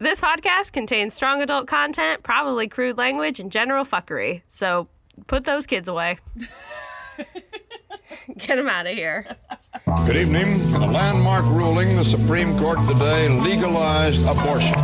This podcast contains strong adult content, probably crude language, and general fuckery. So put those kids away. Get them out of here. Good evening. In a landmark ruling, the Supreme Court today legalized abortion.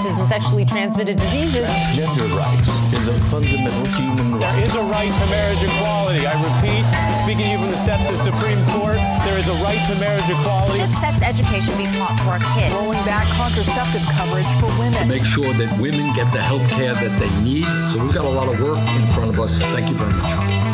Huge increases in sexually transmitted diseases. Transgender rights is a fundamental human There right. is a right to marriage equality. I repeat, speaking to you from the steps of the Supreme Court, there is a right to marriage equality. Should sex education be taught to our kids? rolling back contraceptive coverage for women. make sure that women get the health care that they need. So we've got a lot of work in front of us. Thank you very much.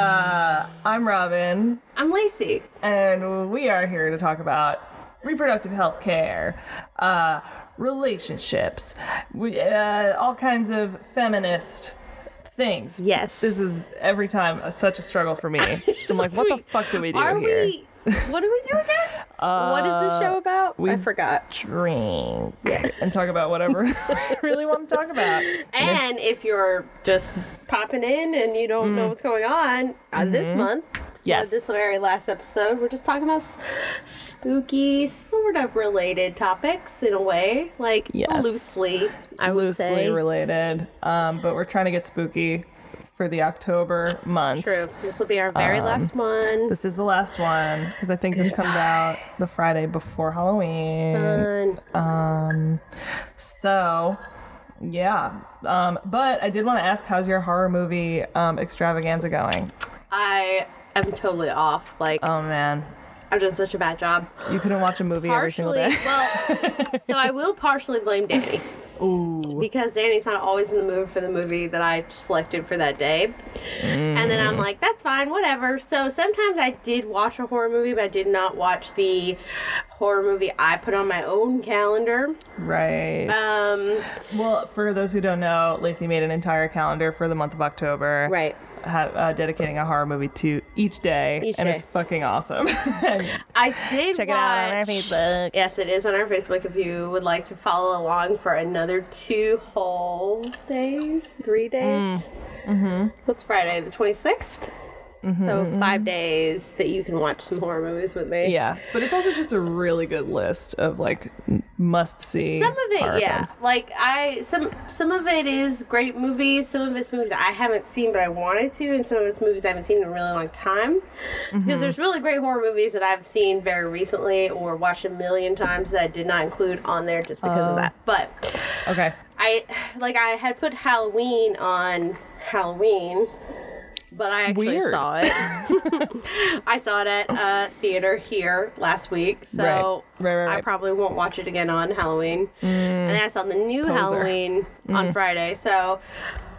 Uh, I'm Robin, I'm Lacey. and we are here to talk about reproductive health care, uh, relationships, we, uh, all kinds of feminist things. Yes. This is every time a, such a struggle for me. So I'm like, what the fuck do we do Are here? we? What do we do again? what is this show about? I forgot. Drink and talk about whatever we really want to talk about. And if you're just popping in and you don't know what's going on uh, this month, for Yes. this very last episode, we're just talking about s- spooky, sort of related topics in a way, like Yes. loosely. I would loosely related. Um, but we're trying to get spooky for the October month. True. This will be our very last one. This is the last one because I think this comes out the Friday before Halloween. Fun. So, yeah. Um, but I did want to ask, how's your horror movie um, extravaganza going? I am totally off. Like Oh man, I've done such a bad job. you couldn't watch a movie every single day. well, so I will partially blame Danny. Ooh. because Danny's not always in the mood for the movie that I selected for that day. And then Mm. I'm like, that's fine, whatever. So sometimes I did watch a horror movie, but I did not watch the horror movie I put on my own calendar. Right. Um, well, for those who don't know, Lacey made an entire calendar for the month of October. right. Ha- uh, dedicating a horror movie to each day, Each and day. it's fucking awesome. I did Check it out on our watch- Facebook. Yes, it is on our Facebook if you would like to follow along for another two whole days, three days. Mm-hmm. What's Friday, the 26th? So mm-hmm. five days that you can watch some horror movies with me. Yeah, but it's also just a really good list of like must see. Some of it, yeah. Like I, some some of it is great movies. Some of it's movies I haven't seen but I wanted to, and some of it's movies I haven't seen in a really long time. Because mm-hmm. there's really great horror movies that I've seen very recently or watched a million times that I did not include on there just because of oh. that. But Okay. I, like, I had put Halloween on Halloween. But I actually Weird. saw it. I saw it at a theater here last week, so Right. Right, right, I probably won't watch it again on Halloween. Mm. And then I saw the new Poser. Halloween on mm. Friday. So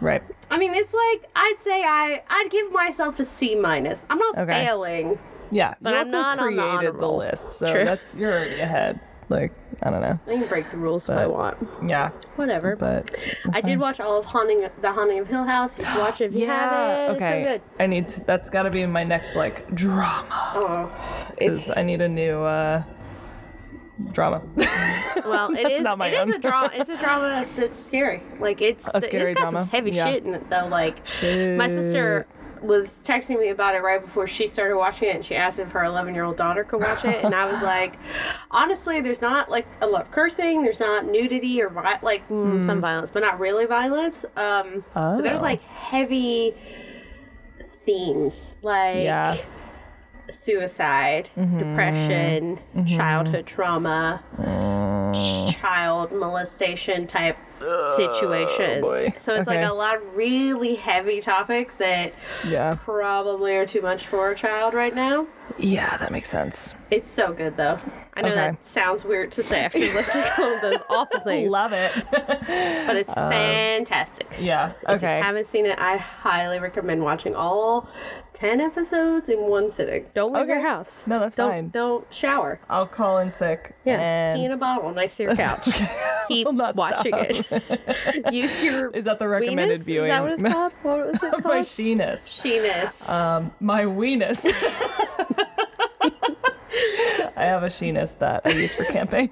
Right. I mean, it's like I'd say I I'd give myself a C minus. I'm not Okay. failing. Yeah, But you I'm also not on the created the, list, so True. that's you're already ahead. Like I don't know. I can break the rules if I want. Yeah, Whatever. but I did watch all of Haunting, the Haunting of Hill House. You should watch it if you haven't. okay. It's so good. I need to, that's got to be my next like drama Oh, because I need a new uh drama. Well, it is, not my it is own. a drama. It's a drama that's scary. Like it's A scary it's got drama? some heavy Yeah. shit in it though. Like my sister was texting me about it right before she started watching it, and she asked if her 11 year old daughter could watch it, and I was like, honestly, there's not like a lot of cursing. There's not nudity or vi- like mm, some violence, but not really violence. Um, but there's Hmm. Oh. like heavy themes, like yeah, suicide, Mm-hmm. depression, mm-hmm. childhood trauma, mm. child molestation type situations. Oh, boy. So it's like a lot of really heavy topics that yeah, probably are too much for a child right now. yeah. That makes sense. It's so good though. I know Okay. that sounds weird to say after listening to all of those awful things, Love it. but it's um, fantastic. yeah. If you Okay. haven't seen it, I highly recommend watching all 10 episodes in one sitting. Don't leave your house. No, that's don't, fine. Don't shower. I'll call in sick. Yeah, and pee in a bottle next to your couch. Keep will not watching stop. it. Use your. Is that the recommended weenus? viewing? Is that what it's called? What was it called? my called? sheeness. Sheeness. Um, my weenus. I have a sheenus that I use for camping.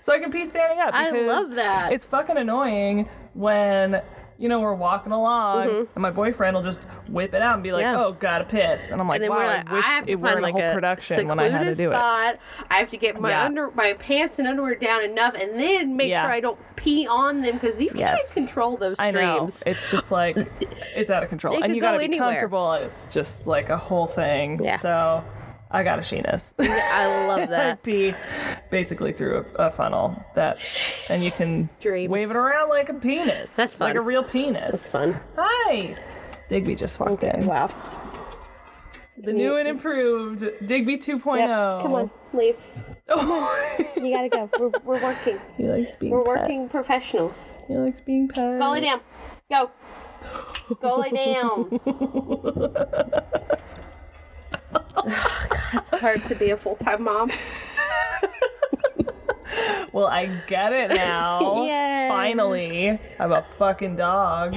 so I can pee standing up. I love that. It's fucking annoying when you know, we're walking along, and my boyfriend will just whip it out and be like, Mm-hmm. Yeah. "Oh, gotta piss," and I'm like, and "Wow, like, I wish I it weren't like a whole production when I had to do it." I have to get my Yeah. under my pants and underwear down enough, and then make Yeah. sure I don't pee on them because you Yes. can't control those streams. I know. It's just like it's out of control, and you gotta go be anywhere. comfortable. and It's just like a whole thing. Yeah. So I got a sheenus. I love that. pee basically through a, a funnel that, and you can Dreams. wave it around like a penis. That's like a real penis. It's fun. Hi, Digby just walked in. Wow. The new and improved Digby 2.0. Yep. Come on, leave. You gotta go. We're, we're working. he likes being. We're pet. working professionals. He likes being pet. Go lay down. Go. Go lay down. God, it's hard to be a full time mom. Well, I get it now. Yay. Finally, I'm a fucking dog.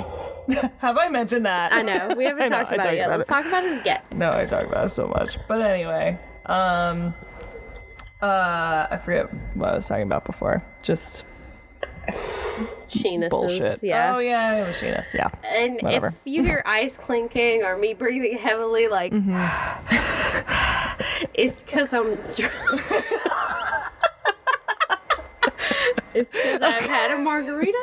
Have I mentioned that? I know. We haven't know, talked about it yet. about Let's it. talk about it again. No, I talk about it so much. But anyway, um, uh, I forget what I was talking about before. Just Sheenus. bullshit. Yeah. Oh yeah, it was Sheenus. Yeah. And Whatever. if you hear ice clinking or me breathing heavily, like Mm-hmm. it's because I'm drunk. it's I've had a margarita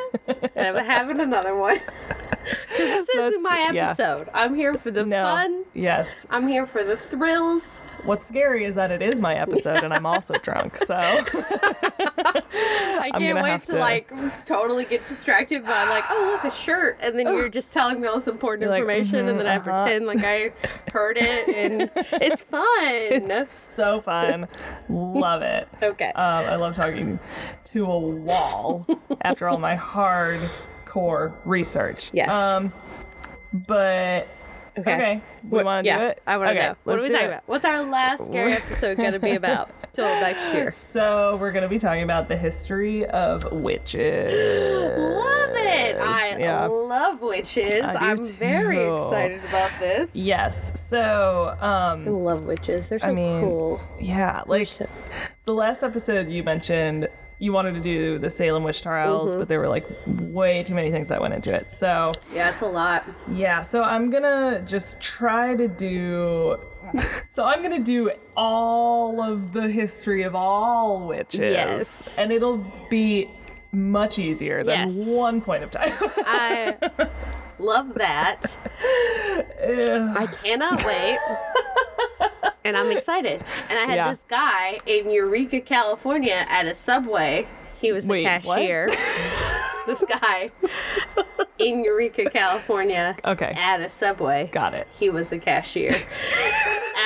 and I'm having another one. this is my That's- yeah. episode. I'm here for the No. fun. Yes. I'm here for the thrills. What's scary is that it is my episode and I'm also drunk. So I can't wait have to, to- like totally get distracted by like, oh look a shirt, and then you're just telling me all this important You're like, information, and then I mhm, uh-huh. pretend like I heard it, and it's fun. it's so fun. Love it. okay. Um, I love talking to a wall after all my hardcore research. Yes. Um, but okay, we want to yeah, do it. I want to okay, know. What are we talking it. about? What's our last scary episode going to be about till next year? So we're gonna be talking about the history of witches. Love it. I yeah. love witches. I I'm very excited about this. Yes. So, um, I love witches. They're so I mean, cool. yeah, like the last episode you mentioned, you wanted to do the Salem witch trials, Mm-hmm. but there were like way too many things that went into it. So, Yeah, it's a lot. yeah, so I'm gonna just try to do. So I'm gonna do all of the history of all witches, Yes. and it'll be much easier than Yes. one point of time. I love that. I cannot wait. And I'm excited. And I had Yeah. this guy in Eureka, California at a subway. He was the Wait, cashier. this guy in Eureka, California Okay. at a subway. Got it. He was a cashier.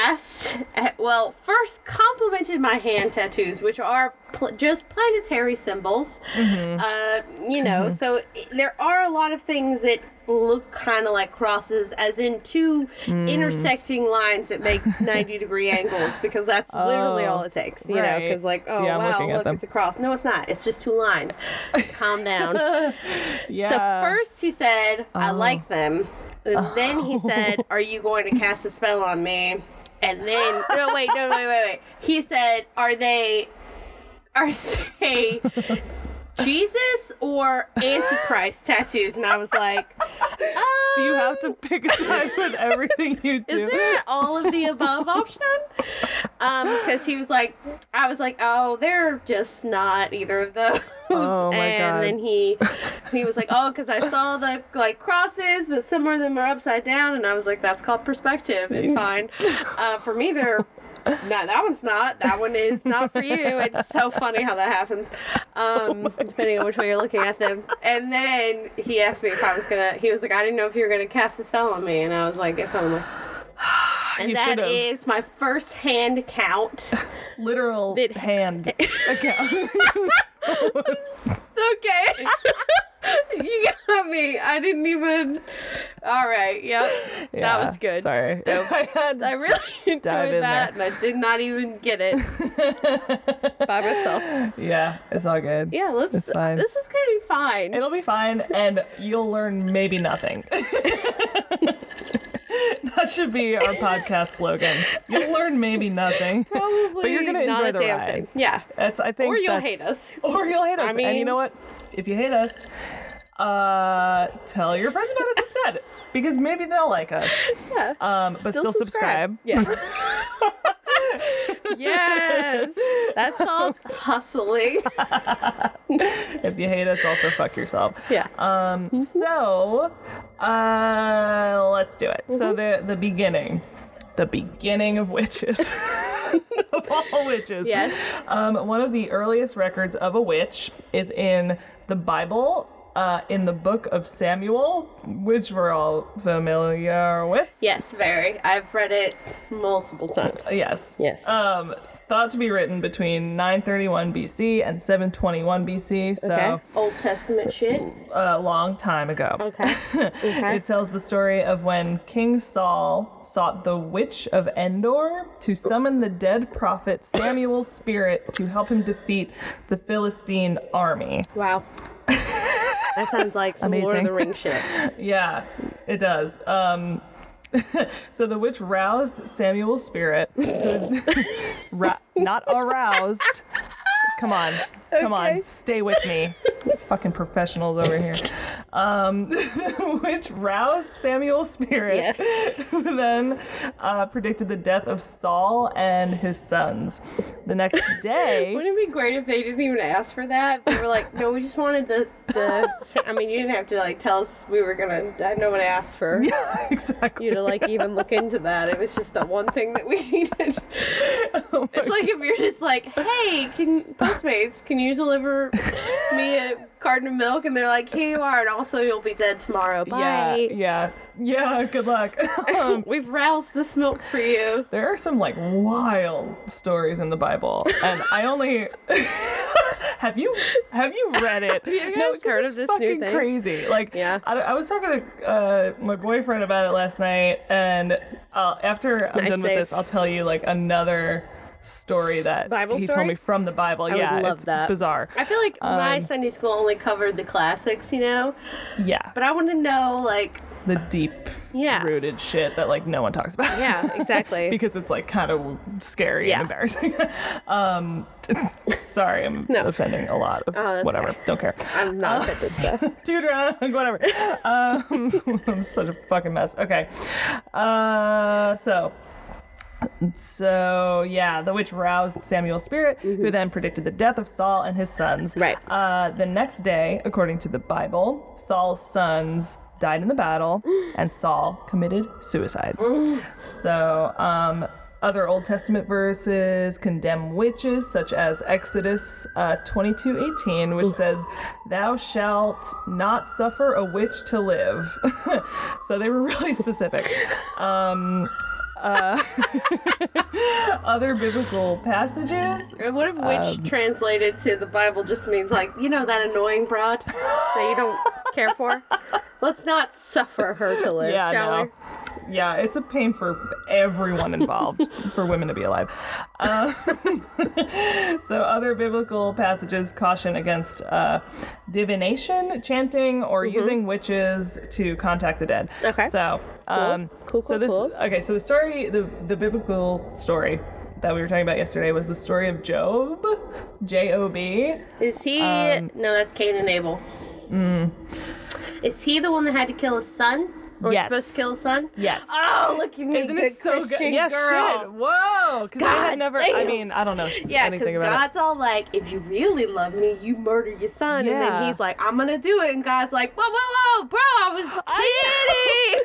Asked, well, first complimented my hand tattoos, which are pl- just planetary symbols. Mm-hmm. Uh, you know, so there are a lot of things that look kind of like crosses, as in two Mm. intersecting lines that make 90 degree angles, because that's literally Oh, all it takes, you know, because like, oh, Yeah, wow, look, it's a cross. No, it's not. It's just two lines. Calm down. yeah. So first he said, "I oh. like them," and oh. then he said, "Are you going to cast a spell on me?" And then no, wait, no, wait, wait, wait. He said, "Are they, are they Jesus or Antichrist tattoos?" And I was like, do you have to pick a side with everything you do? Is there all of the above option? Um, because he was like, I was like, oh, they're just not either of those. Oh my and God. then he he was like, oh, because I saw the like crosses, but some of them are upside down, and I was like, that's called perspective. It's fine. Uh, for me, they're. No, that one's not. That one is not for you. It's so funny how that happens, um, depending on which way you're looking at them. And then he asked me if I was gonna. He was like, I didn't know if you were gonna cast a spell on me, and I was like, if I'm like, and You that should've. is my first hand count. Literal hand account. Okay. you got me. I didn't even. All right. Yep. that was good. Sorry. I had I really enjoyed that, there. and I did not even get it by myself. Yeah, it's all good. Yeah, let's. It's fine. This is gonna be fine. It'll be fine, and you'll learn maybe nothing. that should be our podcast slogan. You'll learn maybe nothing, Probably but you're gonna Not enjoy the damn ride. thing. Yeah. That's I think. Or you'll hate us. Or you'll hate us. I and you know what? If you hate us, uh, tell your friends about us instead because maybe they'll like us. Yeah. Um, but still, subscribe. Yeah. yes. That's called hustling. If you hate us, also fuck yourself. Yeah. Um, so uh, let's do it. So the the beginning, the beginning of witches. of all witches. Yes. Um, one of the earliest records of a witch is in the Bible. Uh, in the book of Samuel, which we're all familiar with. yes, very. I've read it multiple times. Yes. Yes. Um, thought to be written between 931 BC and 721 BC, so okay. Old Testament shit. a long time ago. Okay. Okay. It tells the story of when King Saul sought the witch of Endor to summon the dead prophet Samuel's spirit to help him defeat the Philistine army. wow. That sounds like some Lord of the Rings shit. Yeah, it does. Um, so the witch roused Samuel's spirit, Ra- not aroused. Come on, come Okay. on, stay with me. Fucking professionals over here. Um, the witch roused Samuel's spirit, Yes. who then uh, predicted the death of Saul and his sons. The next day, Wouldn't it be great if they didn't even ask for that? They were like, no, we just wanted the, the I mean, you didn't have to like tell us we were gonna, no one asked for yeah, exactly. you to like even look into that. It was just that one thing that we needed. Oh It's like if you're just like, hey, can Postmates, can you deliver me a carton of milk? And they're like, here you are, and also you'll be dead tomorrow. Bye. yeah, yeah. yeah Good luck. Um, We've roused this milk for you. There are some like wild stories in the Bible, and I only have you have you read it? you no, heard it's of this new fucking thing? crazy. Like, Yeah. I, I was talking to uh, my boyfriend about it last night, and uh, after I'm Nice done with this, I'll tell you like another story that Bible he story? told me from the Bible. I yeah, would love it's that. bizarre. I feel like my Um, Sunday school only covered the classics, you know? Yeah, But I want to know, like, the deep Yeah. rooted shit that like no one talks about. yeah, exactly. because it's like kind of scary Yeah. and embarrassing. um, sorry, I'm No. offending a lot of Oh, whatever. okay. Don't care. I'm not offended, so. Too drunk, whatever. Um, I'm such a fucking mess. Okay. Uh, so. So yeah, the witch roused Samuel's spirit, who then predicted the death of Saul and his sons. Mm-hmm. Right. Uh, the next day, according to the Bible, Saul's sons died in the battle, and Saul committed suicide. So, um, other Old Testament verses condemn witches, such as Exodus uh, 22:18, which says, "Thou shalt not suffer a witch to live." so they were really specific. Um, uh, other biblical passages. What if witch Um, translated to the Bible just means, like, you know, that annoying broad that you don't care for? Let's not suffer her to live, Yeah, shall no. Yeah, it's a pain for everyone involved for women to be alive. Um, so, other biblical passages caution against uh, divination, chanting, or using witches to contact the dead. Mm-hmm. Okay. So, um, Cool, so cool, this cool. okay. So the story, the the biblical story that we were talking about yesterday was the story of Job, J O B. Is he. Um, no, that's Cain and Abel. Is he the one that had to kill his son? Or Yes. supposed to kill son? Yes. Oh, look at me. Isn't good it so good? Christian Yeah, girl. shit. Whoa. Because I had never. I mean, I don't know Yeah, anything about it. God's all like, if you really love me, you murder your son. And then he's like, I'm going to do it. And God's like, whoa, whoa, whoa, bro, I was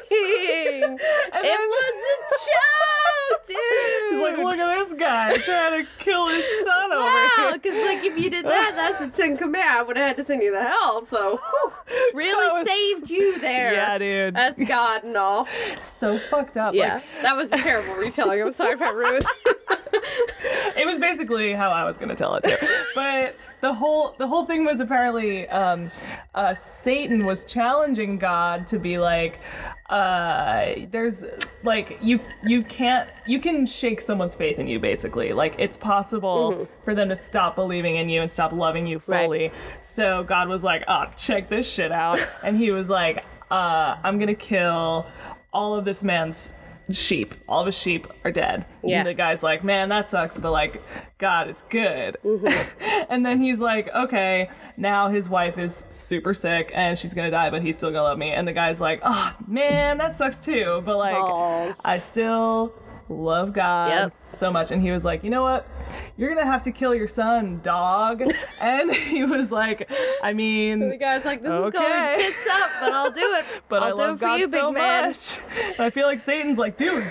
kidding. it then- was a joke, dude. He's like, look at this guy trying to kill his son over Wow, here. because like if you did that, that's a Ten Command. I would have had to send you to hell. So whew, really was- saved you there. Yeah, dude. That's God and all. so fucked up. Yeah, Like, that was a terrible retelling. I'm sorry if I ruined. it was basically how I was gonna tell it too. But the whole the whole thing was apparently um, uh, Satan was challenging God to be like, uh, there's like you you can't you can shake someone's faith in you basically. Like it's possible for them to stop believing in you and stop loving you Mm-hmm. Right. fully. So God was like, oh, check this shit out, and he was like, uh, I'm gonna kill all of this man's sheep. All of his sheep are dead. Yeah. And the guy's like, man, that sucks, but like, God is good. Mm-hmm. and then he's like, okay, now his wife is super sick and she's gonna die, but he's still gonna love me. And the guy's like, oh man, that sucks too. But like, Balls. I still love God Yep. so much. And he was like, you know what? You're gonna have to kill your son, dog. and he was like, I mean, The guy's like, this is Okay. going tits up, but I'll do it. but I'll I love God you, so much. And I feel like Satan's like, dude,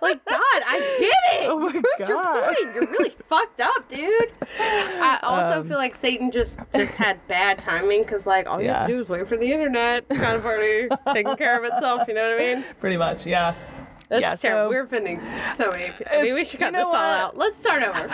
Like, God, I get it. Oh my Prove your God. point. You're really fucked up, dude. I also um, feel like Satan just just had bad timing because, like, all you have to do is wait for the internet kind of already taking care of itself. You know what I mean? pretty much, yeah. That's Yeah, terrible. so- We're offending so many. I mean, we should you cut know this all what? out. Let's start over.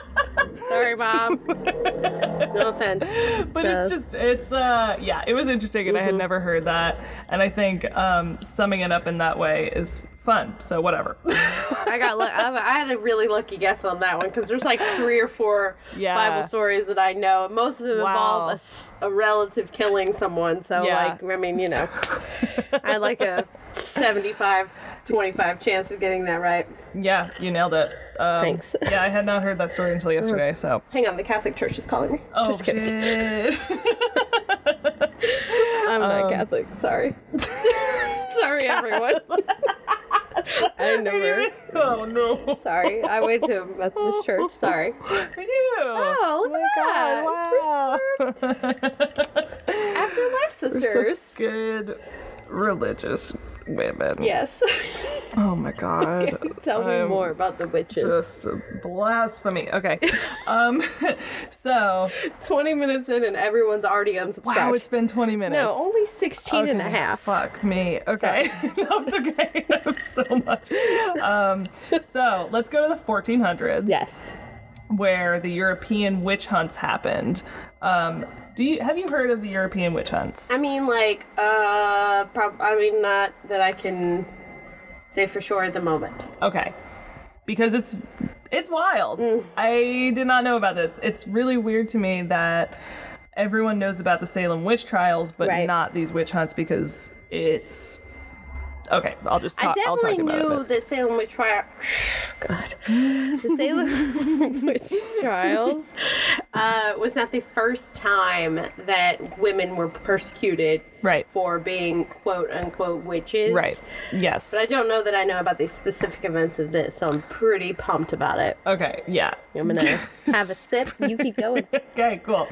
Sorry, Bob. No offense. But it's just, it's, uh, yeah, it was interesting and I Mm-hmm. had never heard that. And I think um, summing it up in that way is fun. So whatever. I got. Lu- I I had a really lucky guess on that one because there's like three or four Yeah. Bible stories that I know. Most of them Wow. involve a relative killing someone. So Yeah. like, I mean, you know, I had like a 75, 25 chance of getting that right. Yeah, you nailed it. Um, Thanks. Yeah, I had not heard that story until yesterday. So, Hang on, the Catholic Church is calling me. oh Just kidding. shit. I'm Um, not Catholic. Sorry. Sorry, everyone. I never. oh no. Sorry, I went to a Methodist church. Sorry. Me too. Oh, look at that. wow. Afterlife We're sisters. such good religious women. Yes. Oh my god. Tell me I'm more about the witches. Just blasphemy. Okay. Um so 20 minutes in and everyone's already unsubscribed. wow, it's been 20 minutes. no, only 16 and a Okay, half. Fuck me. Okay. no, it's okay. I have so much. Um, so let's go to the 1400s. Yes. Where the European witch hunts happened. Um, do you have you heard of the European witch hunts? I mean, like, uh, prob- I mean, not that I can say for sure at the moment. Okay. Because it's it's wild. Mm. I did not know about this. It's really weird to me that everyone knows about the Salem witch trials, but Right. not these witch hunts because it's Okay, I'll just talk I I'll talk definitely about knew that Salem witch trial. God, the Salem witch trials uh, was not the first time that women were persecuted Right. for being quote unquote witches. Right. Yes. But I don't know that I know about the specific events of this, so I'm pretty pumped about it. okay, yeah. I'm gonna have a sip. You keep going. Okay, cool.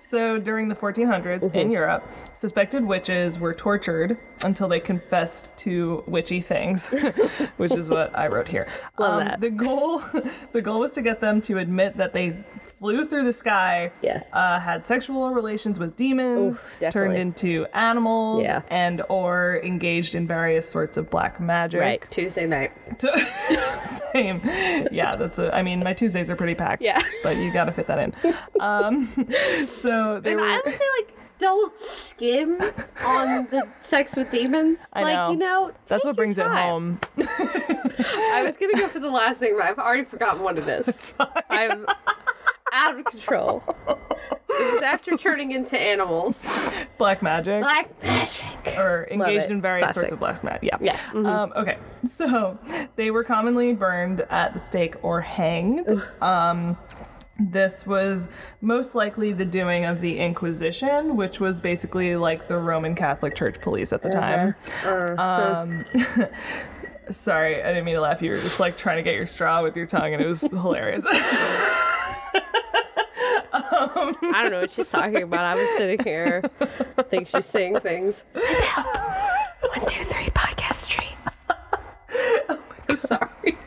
So during the 1400s Mm-hmm. in Europe, suspected witches were tortured until they confessed to witchy things, which is what I wrote here. Um, Love that. The goal, the goal was to get them to admit that they flew through the sky, Yes. uh, had sexual relations with demons, Oof, turned into animals, Yeah. and or engaged in various sorts of black magic. Right, Tuesday night. Same. Yeah, that's a. I mean, my Tuesdays are pretty packed. Yeah. But you got to fit that in. Um, so they And were. I would say like don't skim on the sex with demons. I like know. you know, That's what brings your it home. I was gonna go for the last thing, but I've already forgotten what it is. It's fine. I'm out of control. It was after turning into animals. Black magic. Black magic. or engaged in various Classic. sorts of black magic. Yeah. Yeah. Mhm. Um, okay. So they were commonly burned at the stake or hanged. Um, this was most likely the doing of the Inquisition, which was basically like the Roman Catholic Church police at the time. Um, sorry, I didn't mean to laugh. You were just like trying to get your straw with your tongue, and it was hilarious. I don't know what she's talking about. I was sitting here. I think she's saying things. Sit down. One, two, three, podcast stream. I'm sorry.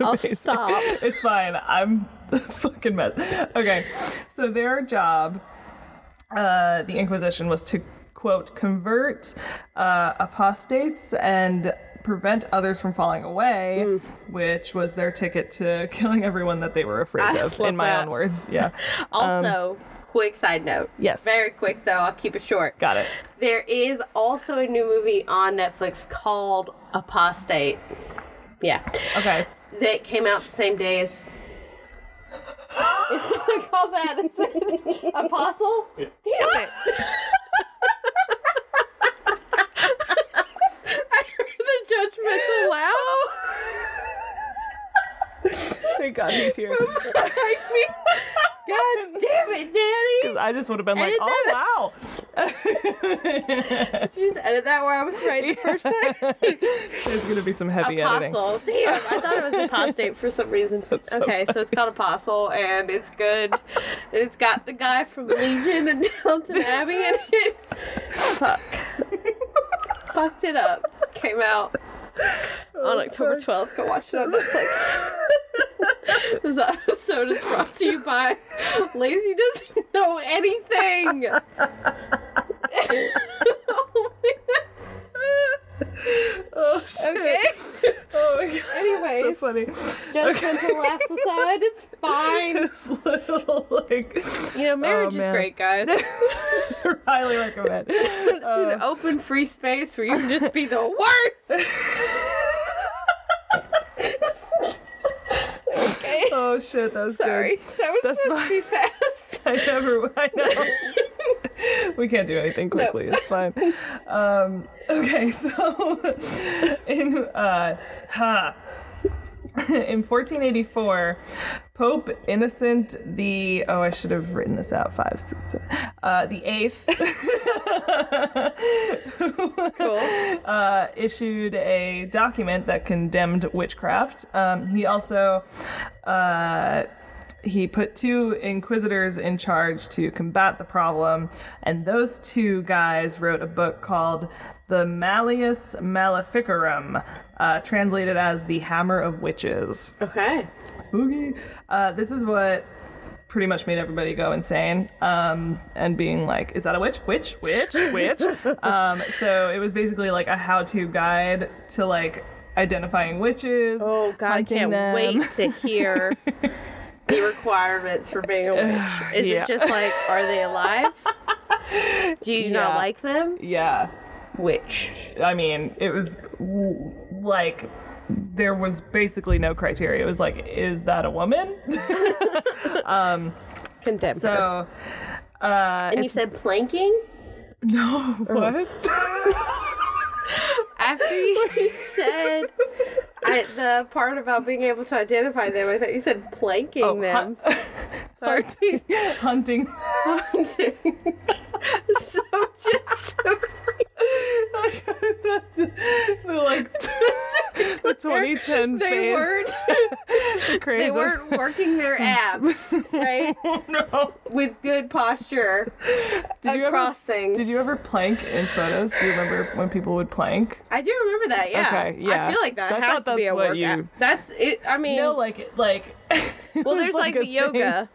I'll stop. it's fine. I'm a fucking mess. Okay, so their job, uh, the Inquisition, was to quote convert uh, apostates and prevent others from falling away, mm. which was their ticket to killing everyone that they were afraid I of. In my that. own words, yeah. Um, also, quick side note. Yes. Very quick though. I'll keep it short. Got it. There is also a new movie on Netflix called Apostate. Yeah. Okay. That came out the same day as. Is it called that it Apostle? Damn it. judgmental laugh. Oh. Thank God he's here. God damn it, Danny! Because I just would have been edit like, "Oh wow!" just edit that where I was right the first time. There's gonna be some heavy apostle. editing. Damn, I thought it was apostate for some reason. That's okay, so, so, it's called apostle, and it's good. it's got the guy from Legion and Downton Abbey in it. Fuck. Fucked it up. Came out oh, on October 12th. Go watch it on Netflix. this episode is brought to you by Lacey Doesn't Know Anything. Oh, Oh, shit. Okay. Oh, my God. so Anyways, funny. judgmental laughs aside, it's fine. This little, like, You know, marriage is oh, great, guys. highly recommend. It's an uh, open, free space where you can just be the worst. okay. Oh, shit. That was Sorry, good. that was That's supposed to be fast. I never, I know. we can't do anything quickly. It's fine. Um, okay, so in uh, ha. In 1484, Pope Innocent the oh I should have written this out five six, seven, uh, the eighth Cool. uh, issued a document that condemned witchcraft. Um, he also uh, he put two inquisitors in charge to combat the problem, and those two guys wrote a book called the Malleus Maleficarum, uh, translated as the Hammer of Witches. Okay. Spooky. Uh, this is what pretty much made everybody go insane um, and being like, is that a witch? Witch? Witch? Witch? um, so it was basically like a how-to guide to like identifying witches. Oh God, I can't them. wait to hear the requirements for being a witch. Is Yeah. it just like, are they alive? Do you not like them? Yeah. Witch. I mean, it was w- like there was basically no criteria. It was like, is that a woman? Condemn her. so, uh, And you said planking? no, what? After you said I, the part about being able to identify them, I thought you said planking Oh, them. Sorry. Hunting. so just the like the 2010 they phase. weren't the they weren't working their abs, right? Oh, no. With good posture Did you ever across things. Did you ever plank in photos? Do you remember when people would plank? I do remember that, yeah. Okay, yeah. I feel like that 'Cause I has thought to be that's a what workout. you- That's it. I mean, No, like like. well, there's like, a the yoga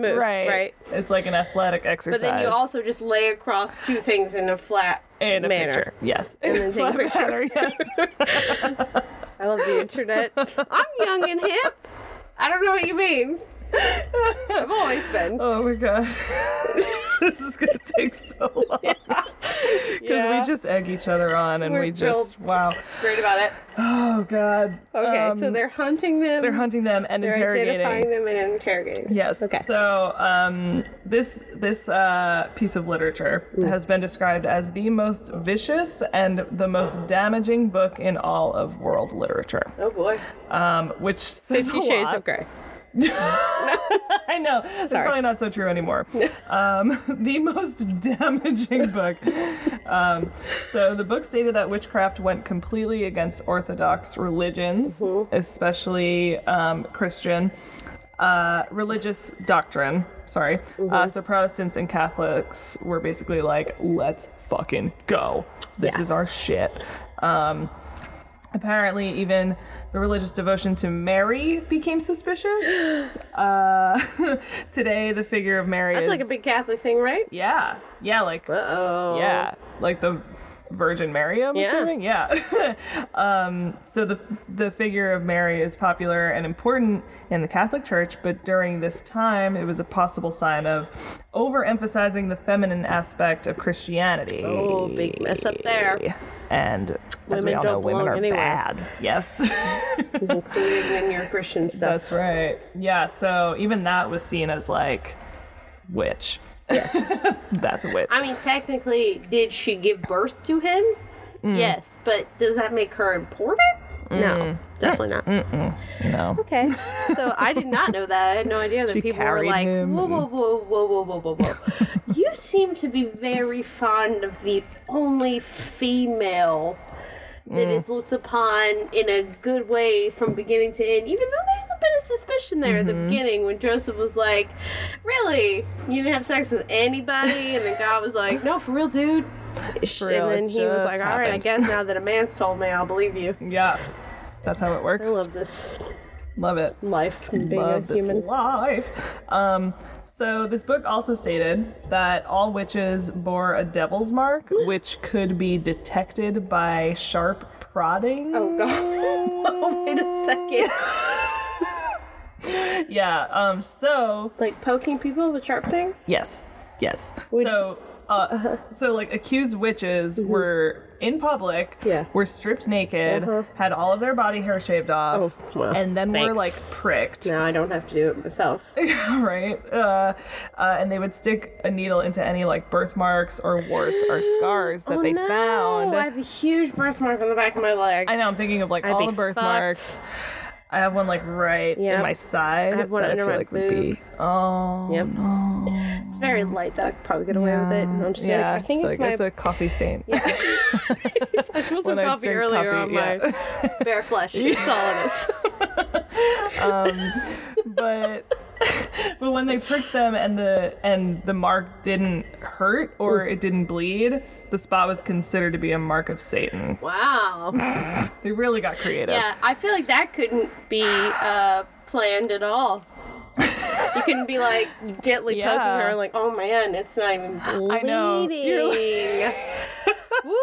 move, Right. right? It's like an athletic exercise. But then you also just lay across two things in a flat in a manner. picture. Yes. And then take a Flat manner, yes. I love the internet. I'm young and hip. I don't know what you mean. I've always been. Oh my god. this is gonna take so long. Because Yeah. we just egg each other on and We're we just wow. Great about it. Oh god. Okay, so Um, they're hunting them. they're hunting them and They're interrogating. identifying them and interrogating. Yes. Okay. So um, this this uh, piece of literature has been described as the most vicious and the most damaging book in all of world literature, Oh boy. um, which says Fifty Shades lot. of Grey. I know. That's probably not so true anymore. um, the most damaging book. Um, so the book stated that witchcraft went completely against Orthodox religions, especially um, Christian. Uh, religious doctrine. Sorry. Uh, so Protestants and Catholics were basically like, let's fucking go. This Yeah. is our shit. Um, apparently, even the religious devotion to Mary became suspicious. Uh, today, the figure of Mary That's is like a big Catholic thing, right? yeah, yeah, like Oh. yeah, like the Virgin Mary. I'm Yeah. assuming, yeah. um, so the the figure of Mary is popular and important in the Catholic Church, but during this time, it was a possible sign of overemphasizing the feminine aspect of Christianity. Oh, big mess up there. And as we all know, women are anywhere. bad. Yes. Including in your Christian stuff. That's right. Yeah, so even that was seen as like witch. That's a witch. I mean, technically, did she give birth to him? Mm. Yes, but does that make her important? No, definitely not. No. Okay, so I did not know that. I had no idea that She people were like, him. whoa, whoa, whoa, whoa, whoa, whoa, whoa, whoa. you seem to be very fond of the only female that Mm. is looked upon in a good way from beginning to end, even though there's a bit of suspicion there at the Mm-hmm. beginning when Joseph was like, really? You didn't have sex with anybody? And then God was like, no, for real, dude. For real, and then he was like, all right, I guess now that a man's told me, I'll believe you. Yeah. That's how it works. I love this Love it. life being Love this human. life. Um, so this book also stated that all witches bore a devil's mark, which could be detected by sharp prodding. Oh god. oh, wait a second. Yeah. Um. So Like poking people with sharp things? yes, yes. so. Uh, so like accused witches were in public, Mm-hmm. Yeah. were stripped naked, had all of their body hair shaved off, Oh, well, and then were like pricked. Now I don't have to do it myself. right? Uh, uh, and they would stick a needle into any like birthmarks or warts or scars that oh, they no. found. I have a huge birthmark on the back of my leg. I know. I'm thinking of like I'd all the birthmarks. I have one like right Yep. in my side I have one that I under feel my like would be. boob. Oh Yep. It's very light though. I could probably get away with it. I'm just yeah. gonna, I think it's like my. it's a coffee stain. Yeah. I spilled some coffee earlier coffee, on my bare flesh. That's all it is. but but when they pricked them and the and the mark didn't hurt or it didn't bleed, the spot was considered to be a mark of Satan. Wow. They really got creative. Yeah, I feel like that couldn't be uh, planned at all. You couldn't be like gently poking her, like, oh man, it's not even bleeding. I know. You're Woo.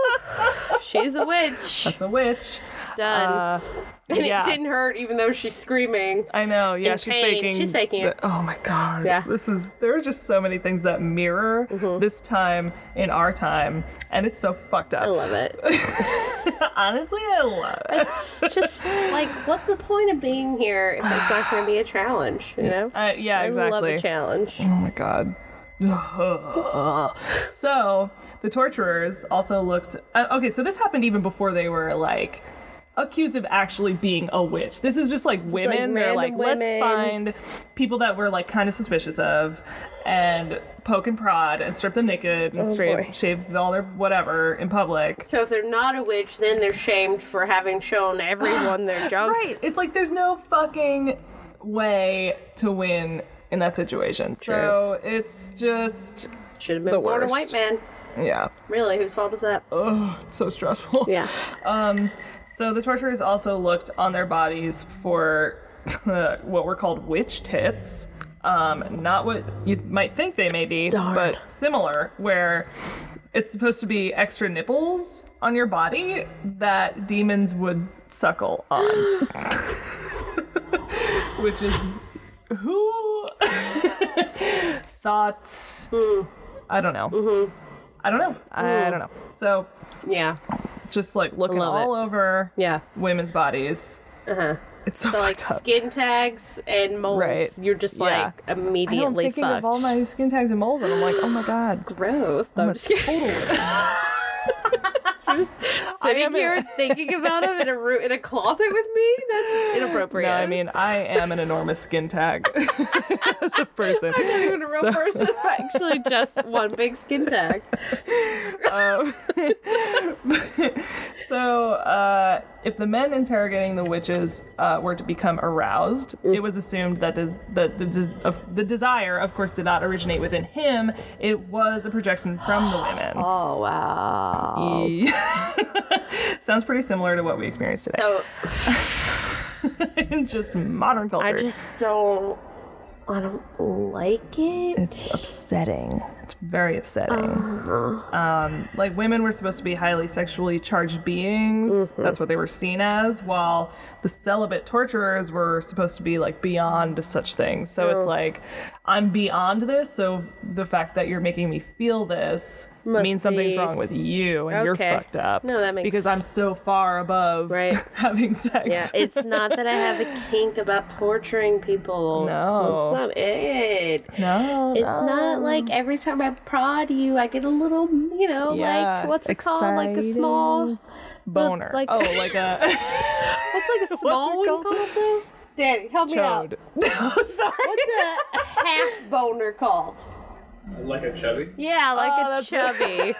She's a witch. That's a witch. Done. Uh, and yeah. it didn't hurt, even though she's screaming. I know. Yeah, she's pain. faking. She's faking it. the- oh my god. Yeah. Mm-hmm. This is there are just so many things that mirror this time in our time, and it's so fucked up. I love it. Honestly, I love it. It's just like, what's the point of being here if it's not going to be a challenge? You know? Uh, yeah, I love a challenge. Oh my god. so the torturers also looked. Uh, okay, so this happened even before they were like accused of actually being a witch. This is just like women. They're like, random let's find people that we're like kind of suspicious of, and poke and prod and strip them naked and Oh, straight boy. shave all their whatever in public. So if they're not a witch, then they're shamed for having shown everyone their junk. Right. It's like there's no fucking way to win in that situation. So it's just Should have been The born a worst. white man. Yeah. Really, whose fault is that? Oh, it's so stressful. Yeah. Um, so the torturers also looked on their bodies for what were called witch tits. Um, not what you might think they may be, Darn. but similar, where it's supposed to be extra nipples on your body that demons would suckle on. Which is who thought I don't know. Mm-hmm. I don't know. I don't know. So Yeah. just like looking all over Yeah. women's bodies. Uh-huh. It's so, So like up. skin tags and moles, Right. you're just Yeah. like I know, I'm immediately thinking fucked. of all my skin tags and moles, and I'm like, oh my god, Growth. I'm I'm just sitting am a- here thinking about him in a room in a closet with me. That's inappropriate. No, I mean I am an enormous skin tag as a person. I'm not even a real So- person. I'm actually just one big skin tag. So, uh, if the men interrogating the witches uh, were to become aroused, it was assumed that des- the, the, des- of the desire, of course, did not originate within him. It was a projection from the women. Oh wow. Sounds pretty similar to what we experienced today So in just modern culture. I just don't. I don't like it. It's upsetting. It's very upsetting. Uh-huh. Um, like women were supposed to be highly sexually charged beings. Mm-hmm. That's what they were seen as, while the celibate torturers were supposed to be like beyond such things. So it's like, I'm beyond this. So the fact that you're making me feel this Must means something's be- wrong with you and you're fucked up. No, that makes- because I'm so far above Right. having sex. Yeah, it's not that I have a kink about torturing people. No. It's, not it. no, It's no. not like every time I prod you, I get a little, you know, Yeah, like what's it called? Like a small, uh, Boner. like- oh, like a What's like a small one called? called though? Danny, help me out. chode. No, sorry. What's a, a half boner called? Like a chubby? Yeah, like Oh, a that's- chubby.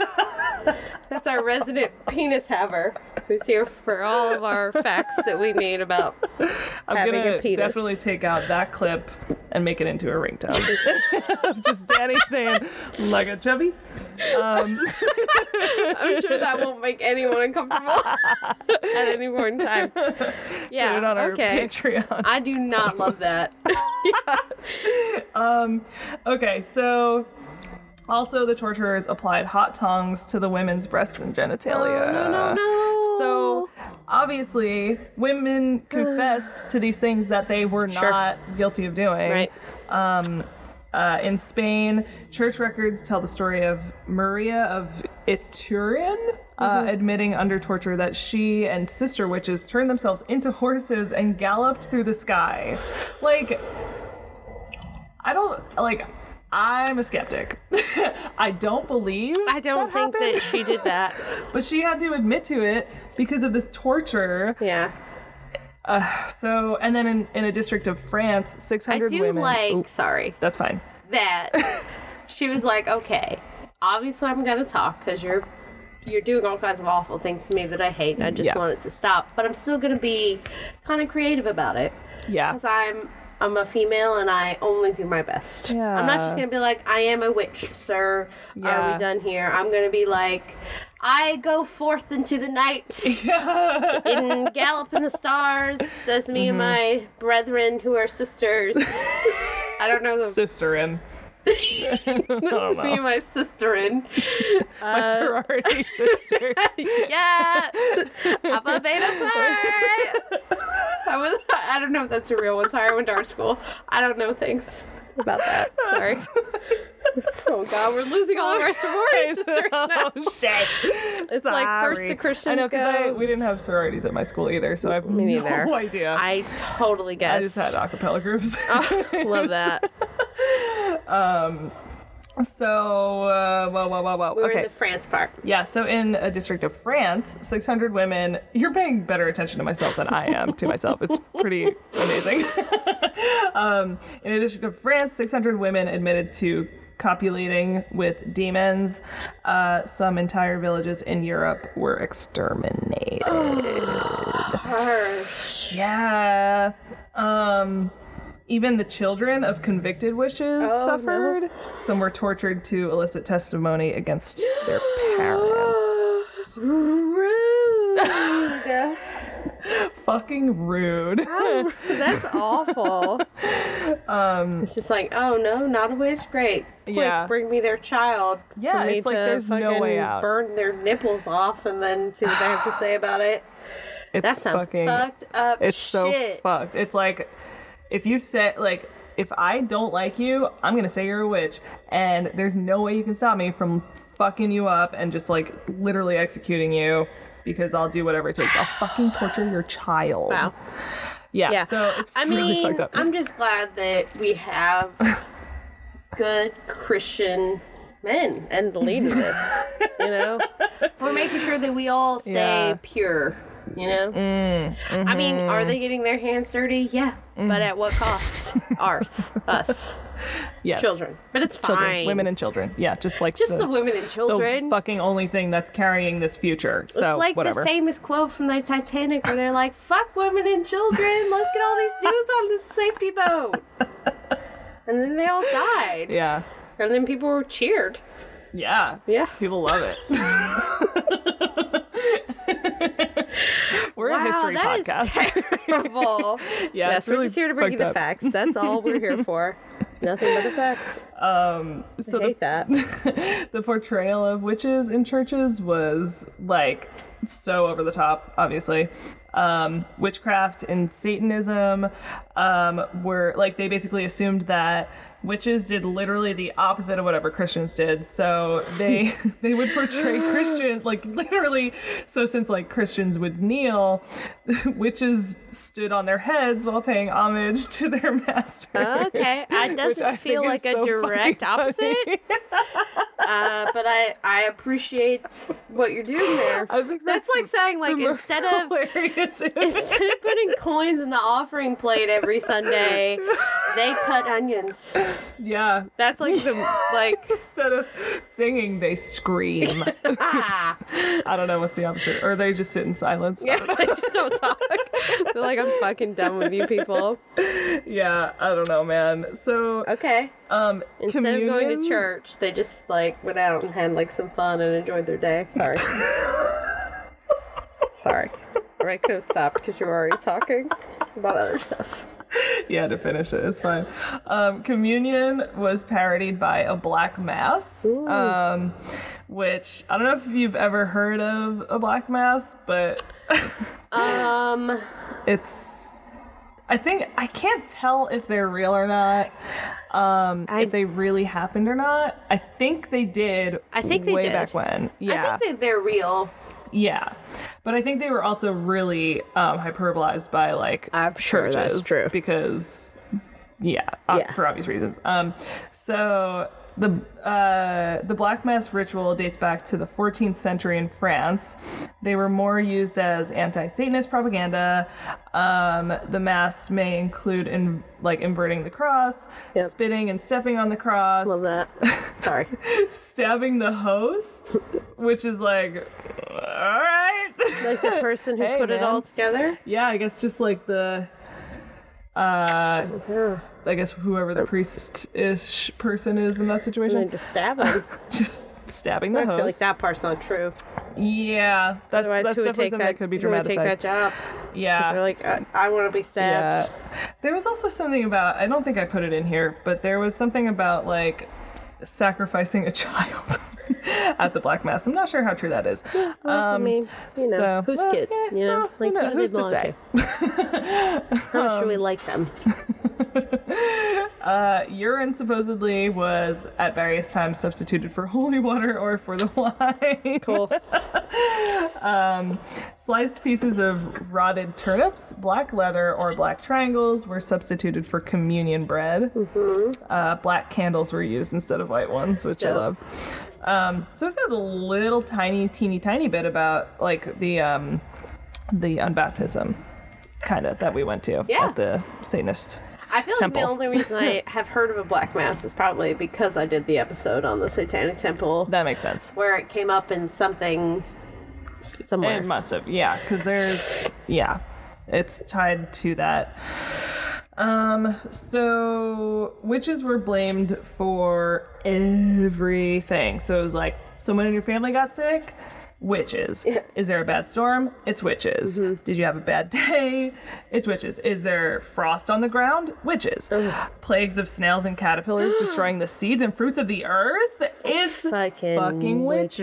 that's our resident penis haver who's here for all of our facts that we need about I'm having gonna a penis. definitely take out that clip and make it into a ringtone. just Danny saying like a chubby. Um, I'm sure that won't make anyone uncomfortable at any point in time. Yeah, put it on our okay. Patreon. I do not love that. Okay, so also the torturers applied hot tongs to the women's breasts and genitalia. no, no, no. So obviously, women confessed to these things that they were Sure. not guilty of doing. Right. Uh, in Spain, church records tell the story of Maria of Ituren. Uh, Mm-hmm. admitting under torture that she and sister witches turned themselves into horses and galloped through the sky. Like, I don't like. I'm a skeptic. I don't believe. I don't that think that she did that. but she had to admit to it because of this torture. Yeah. Uh, so, and then in, in a district of France, 600 I 600 do women. like, Ooh, sorry, that's fine. that she was like, okay, obviously I'm gonna talk because you're you're doing all kinds of awful things to me that I hate, and I just Yeah. want it to stop. But I'm still gonna be kind of creative about it Yeah. because I'm I'm a female and I only do my best. I'm not just gonna be like, I am a witch, sir. Are we done here? I'm gonna be like. I go forth into the night and gallop in the stars says me and Mm-hmm. my brethren who are sisters. I don't know the Sister don't oh, me and my sister in. My uh, sorority sisters. Yeah, Alpha Beta. I was. I don't know if that's a real one. Sorry, I went to art school. I don't know things about that. Sorry. Oh God, we're losing all of our sorority sisters now. oh shit! It's like first the Christian. Christians I know because go- we didn't have sororities at my school either, so I have Me neither. no idea. I totally guess. I just had a cappella groups. Oh, love that. Um, so, uh, whoa, whoa, whoa, whoa. We were okay. in the France part. Yeah, so in a district of France, 600 women. You're paying better attention to myself than I am to myself. It's pretty amazing. um, in a district of France, 600 women admitted to copulating with demons. Uh, some entire villages in Europe were exterminated. Oh, Yeah. Um, even the children of convicted witches suffered. Some were tortured to elicit testimony against their parents. Rude. Fucking rude. That's awful. um, it's just like, oh no, not a witch. Great. Quick, Yeah. bring me their child. Yeah, it's like there's no way out. Burn their nipples off and then see what they have to say about it. It's That's fucking. fucked up It's so fucked. It's like if you say like if I don't like you, I'm gonna say you're a witch, and there's no way you can stop me from fucking you up and just like literally executing you because I'll do whatever it takes. I'll fucking torture your child. Wow. Yeah. Yeah. So it's I really mean, fucked up. I'm just glad that we have good Christian men and the lead of this. you know, we're making sure that we all stay Yeah. pure. You know, I mean, Mm-hmm. are they getting their hands dirty? Yeah, but at what cost? Ours, us, yes. children. But it's Children, fine. women and children. Yeah, just like just the, women and children. the fucking only thing that's carrying this future. So it's like whatever. the famous quote from the Titanic where they're like, "Fuck women and children. Let's get all these dudes on this safety boat." And then they all died. yeah. And then people were cheered. Yeah. Yeah. People love it. We're a history podcast. terrible. yeah, yes, it's really we're just here to bring you the up. facts. That's all we're here for. Nothing but the facts. Um, So I the, that. the portrayal of witches in churches was like so over the top, obviously. um, witchcraft and Satanism um, were like they basically assumed that witches did literally the opposite of whatever Christians did. So they they would portray Christians like literally. So since like Christians would kneel, witches stood on their heads while paying homage to their master. Okay, that doesn't feel like a so direct opposite. Uh, but I I appreciate what you're doing there. I think that's, like saying like instead of instead of putting coins in the offering plate every Sunday, they cut onions. yeah. That's like the like Instead of singing, they scream. ah I don't know what's the opposite, or they just sit in silence. yeah. They just don't talk. They're like I'm fucking done with you people. Yeah, I don't know, man. So, Okay. um, Instead of going to church, they just like went out and had like some fun and enjoyed their day. Sorry. Sorry. Or I could have stopped because you were already talking about other stuff. yeah, to finish it, it's fine. Um, communion was parodied by a black mass, um, which I don't know if you've ever heard of a black mass, but Um, it's. I think I can't tell if they're real or not. Um, I- if they really happened or not. I think they did. I think they way did. back when. Yeah, I think that they're real. yeah, but I think they were also really um, hyperbolized by like I'm sure churches that's true. because yeah, uh, Yeah. for obvious reasons. Um, so the uh, the black mass ritual dates back to the 14th century in France. They were more used as anti-Satanist propaganda. Um, the mass may include in like inverting the cross, Yep. spitting and stepping on the cross, Love that. Sorry. stabbing the host, which is like, all right. Like the person who Hey, put it all together. yeah, I guess just like the, uh, I guess whoever the priest-ish person is in that situation, just stab them. just stabbing the I feel like that part's not true. Yeah, that's Otherwise, that's definitely something that? that, could be would take that dramatized. job? Yeah, They're like, I, I want to be Yeah. stabbed. There was also something about, I don't think I put it in here, but there was something about like sacrificing a child at the Black Mass. I'm not sure how true that is. Well, I mean, you know, so- whose well, kid? yeah, you know, well, knows? Who's to say? How much do we like them? Uh, urine supposedly was at various times substituted for holy water or for the wine. Cool. Sliced pieces of rotted turnips, black leather, or black triangles were substituted for communion bread. Uh, black candles were used instead of white ones, which I love. Um, so it says a little tiny, teeny, tiny bit about like the um, the unbaptism kind of that we went to Yeah. at the Satanist. I feel Temple. like the only reason I have heard of a black mass is probably because I did the episode on the Satanic Temple That makes sense. where it came up in something somewhere. It must have, yeah, because there's, yeah, it's tied to that. Um, so witches were blamed for everything. So it was like, someone in your family got sick? Witches. Is there a bad storm? It's witches. Did you have a bad day? It's witches. Is there frost on the ground? Witches. Plagues of snails and caterpillars destroying the seeds and fruits of the earth? It's Fucking fucking witches.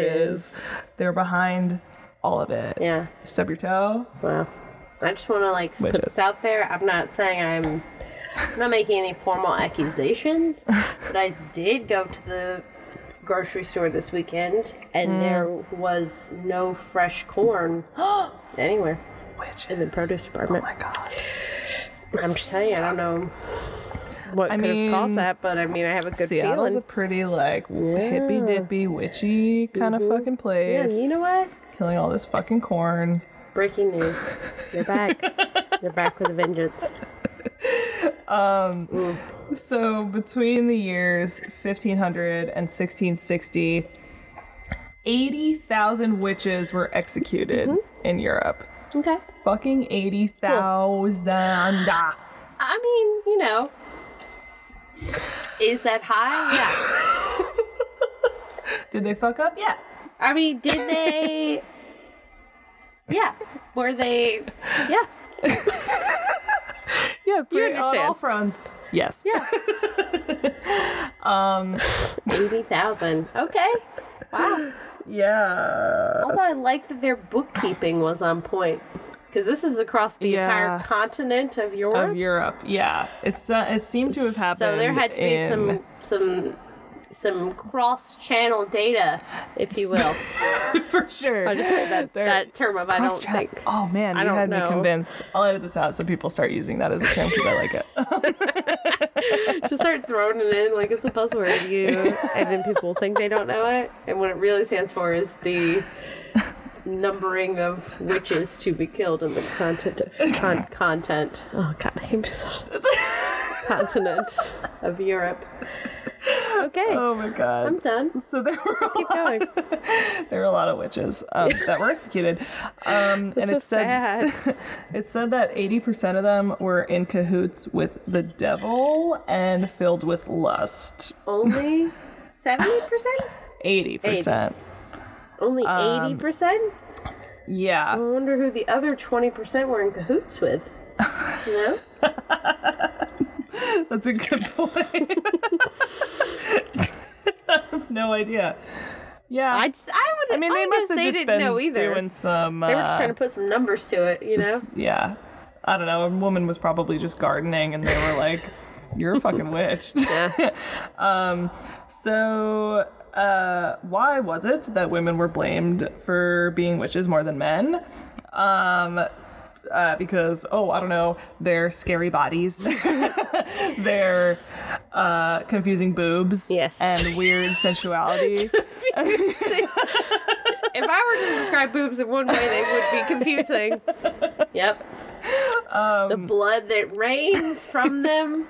witches. They're behind all of it. yeah. Stub your toe. Wow. I just want to like put this out there. I'm not saying I'm, I'm not making any formal accusations, but I did go to the grocery store this weekend, and Mm. there was no fresh corn anywhere Witches. in the produce department. Oh my god. I'm just saying, I don't know what I could have caused that, but I mean, I have a good feeling. Seattle's feeling. a pretty like hippy dippy witchy kind of fucking place. yeah, you know what? Killing all this fucking corn. Breaking news. You're back. You're back with a vengeance. Um so between the years 1500 and 1660, 80,000 witches were executed Mm-hmm. in Europe. Okay. Fucking 80,000. Ah. I mean, you know, is that high? Yeah. Did they fuck up? Yeah. I mean, did they? Yeah. Were they? Yeah. Yeah, pretty, on all fronts. Yes. Yeah. um, eighty thousand. Okay. Wow. Yeah. Also, I like that their bookkeeping was on point. Because this is across the entire continent of Europe. of Europe. Yeah, it's uh, it seemed to have happened. so there had to be in- some some some cross channel data, if you will. for sure. I just that, that term of I don't think. Oh man, I you had me convinced. I'll edit this out so people start using that as a term because I like it. Just start throwing it in like it's a buzzword, you, and then people think they don't know it. And what it really stands for is the numbering of witches to be killed in the content of con- content. Oh god, I hate myself. Continent of Europe. Okay, Oh my god. I'm done. so there were Keep going. there were a lot of witches um, that were executed, um, and so it said sad. it said that eighty percent of them were in cahoots with the devil and filled with lust. Only seventy percent. Eighty percent. Only Um, eighty percent. Yeah. I wonder who the other twenty percent were in cahoots with. Know? That's a good point. I have no idea. Yeah. I just, I would. I mean, they must have they just been know either. doing some. They were just uh, trying to put some numbers to it, you just- Yeah. I don't know. A woman was probably just gardening, and they were like, "You're a fucking witch." Yeah. um. So, uh, why was it that women were blamed for being witches more than men? Um. Uh, because oh I don't know their scary bodies, their uh, confusing boobs, Yes. and weird sensuality. if I were to describe boobs in one way, they would be confusing. Yep. Um, the blood that rains from them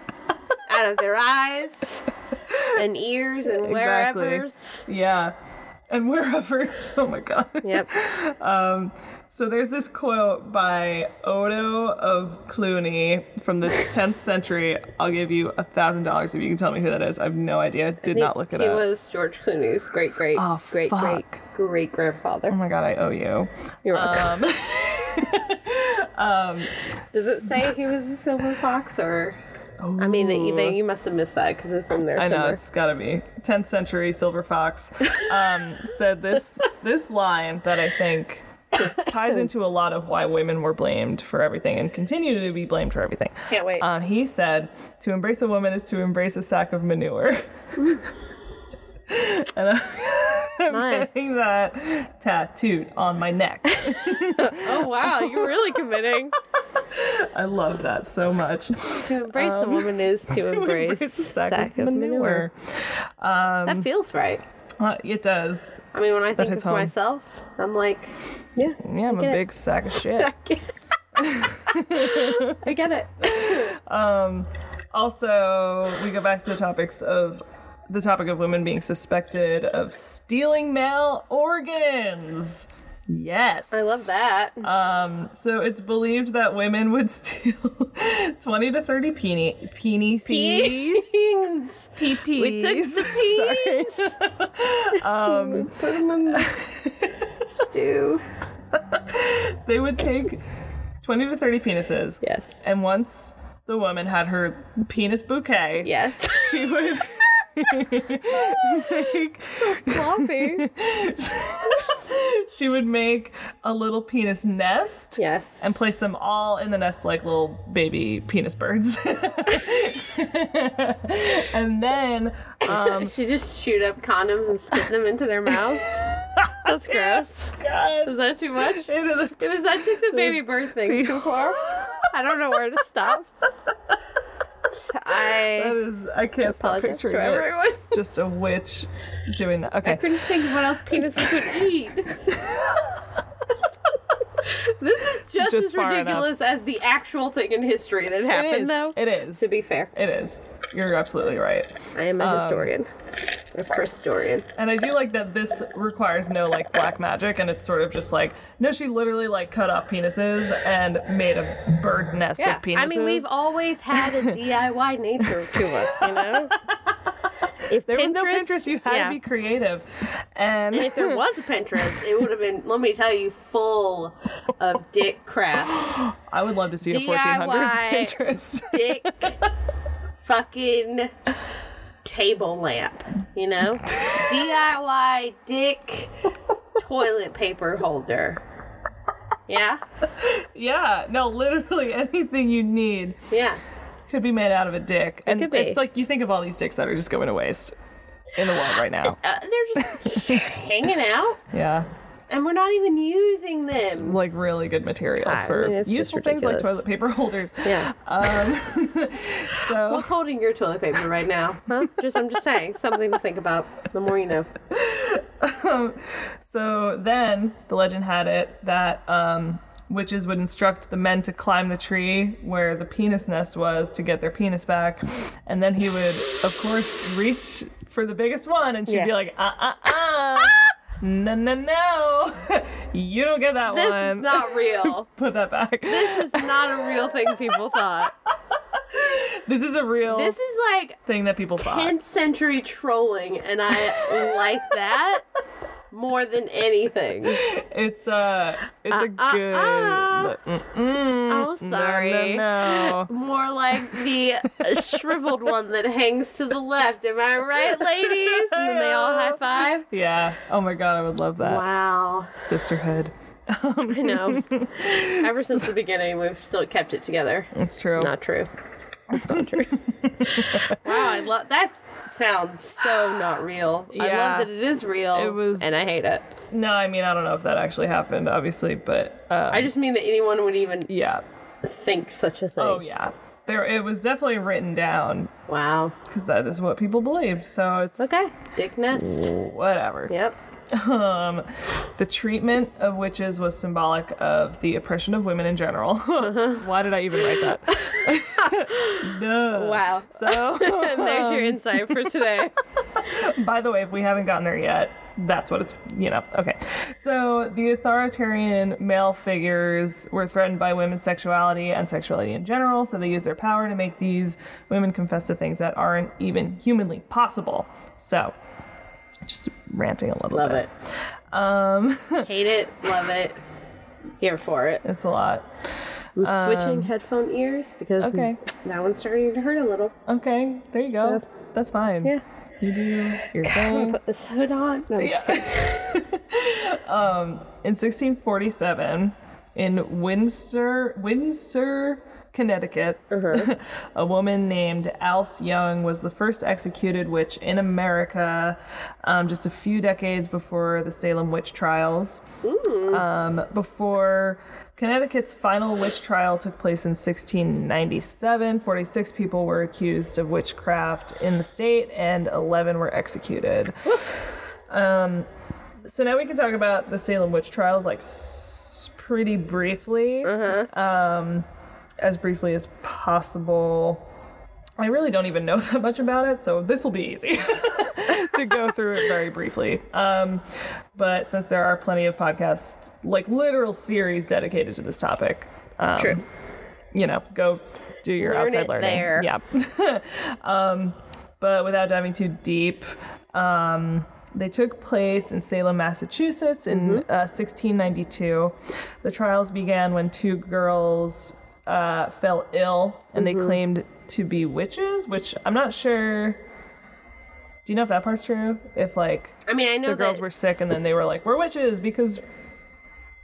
out of their eyes and ears and Exactly. wherever's. Yeah. And wherever. Oh my god. Yep. Um, so there's this quote by Odo of Cluny from the 10th century. I'll give you a thousand dollars if you can tell me who that is. I have no idea. Did not look it he up. was George Clooney's great, great, Oh, great, great, fuck. great grandfather. Oh my god, I owe you. You're welcome. Um, Does it say he was a silver fox or? I mean, that you, you must have missed that because it's in there I know somewhere. it's gotta be 10th century silver fox um, said this this line that I think ties into a lot of why women were blamed for everything and continue to be blamed for everything. Can't wait. Um, he said, "To embrace a woman is to embrace a sack of manure." and I'm, I'm getting that tattooed on my neck. oh wow, you're really committing. I love that so much. To embrace a woman is to, To embrace, a sack, of manure. Um, That feels right. uh, it does. I mean, when I think of home. myself, I'm like, yeah, Yeah, I'm a get it. big sack of shit. I get it. Um, also, we go back to the topics of the topic of women being suspected of stealing male organs. Yes. I love that. Um, so it's believed that women would steal 20 to 30 peony, penises. Beans. PPs. We took the Sorry. um, Put them in the stew. they would take 20 to 30 penises. Yes. And once the woman had her penis bouquet, Yes. she would make Floppy. she would make a little penis nest. Yes. And place them all in the nest like little baby penis birds. and then um she just shoot up condoms and spit them into their mouth. That's gross. God, Is that too much? the It was that took the baby birth thing too far. I don't know where to stop. That I is I can't stop picturing it. everyone. Just a witch doing that. Okay. I couldn't think of what else penises could eat. this is just, Just as far enough. ridiculous as the actual thing in history that It happened, is. though. It is. To be fair, It is. You're absolutely right. I am a Um, historian, a first historian. And I do like that this requires no like black magic and it's sort of just like no, she literally like cut off penises and made a bird nest Yeah, of penises. I mean, we've always had a DIY nature to us, you know. If there was no Pinterest, you had yeah. to be creative. And, And if there was a Pinterest, it would have been, let me tell you, full of dick crafts. I would love to see a 1400s DIY. Pinterest. Dick fucking table lamp, you know? DIY dick toilet paper holder. Yeah. Yeah, no, literally anything you need Yeah. Could be made out of a dick. And be. it's like you think of all these dicks that are just going to waste in the world right now. Uh, they're just hanging out, Yeah. and we're not even using them. Like really good material I for mean, useful things like toilet paper holders. Yeah. So What's holding your toilet paper right now? Huh? Just I'm just saying, something to think about. The more you know. So then the legend had it that um, witches would instruct the men to climb the tree where the penis nest was to get their penis back. And then he would, of course, reach for the biggest one and she'd be like, uh uh uh. No, no, no. you don't get that This one. is not real. Put that back. This is not a real thing people thought. This is a real This is like thing that people thought. 10th century trolling, and I like that more than anything. It's a it's a uh, good. uh. Oh, sorry. No, no, no. More like the shriveled one that hangs to the left. Am I right, ladies? And then they all high five. Yeah. Oh my god, I would love that. Wow. Sisterhood. I know. Ever since the beginning, we've still kept it together. It's true. Not true. It's not true. wow, I love that. Sounds so not real. I Yeah. love that it is real. It was- and I hate it. No, I mean I don't know if that actually happened, obviously, but uh, I just mean that anyone would even yeah. think such a thing. Oh yeah. There, it was definitely written down Wow. because that is what people believed. So it's Okay. Dick nest. whatever. Yep. Um, the treatment of witches was symbolic of the oppression of women in general. Why did I even write that? Duh. Wow. So, there's your insight for today. by the way, if we haven't gotten there yet, that's what it's, you know, okay. So, the authoritarian male figures were threatened by women's sexuality and sexuality in general, so they use their power to make these women confess to things that aren't even humanly possible. So, just ranting a little Love bit. Love it. Um, Hate it. Love it. Here for it. it's a lot. I'm switching headphone ears because okay. that one's starting to hurt a little. Okay, there you go. So- That's fine. Yeah. You do your gonna thing. put this hood on. No, just kidding. In 1647, in Windsor, Windsor, Connecticut, a woman named Alse Young was the first executed witch in America, um, just a few decades before the Salem witch trials. Um, before Connecticut's final witch trial took place in 1697, 46 people were accused of witchcraft in the state, and 11 were executed. Um, so now we can talk about the Salem witch trials, like s- pretty briefly, um, as briefly as possible. I really don't even know that much about it, so this will be easy to go through it very briefly. Um, but since there are plenty of podcasts, like literal series dedicated to this topic, um, True. you know, go do your Learn outside learning. there. Yeah. um, but without diving too deep, um, they took place in Salem, Massachusetts in Mm-hmm. uh, 1692. The trials began when two girls uh, fell ill and Mm-hmm. they claimed to be witches, which I'm not sure. Do you know if that part's true? If like I mean, I know the girls that were sick and then they were like, "We're witches," because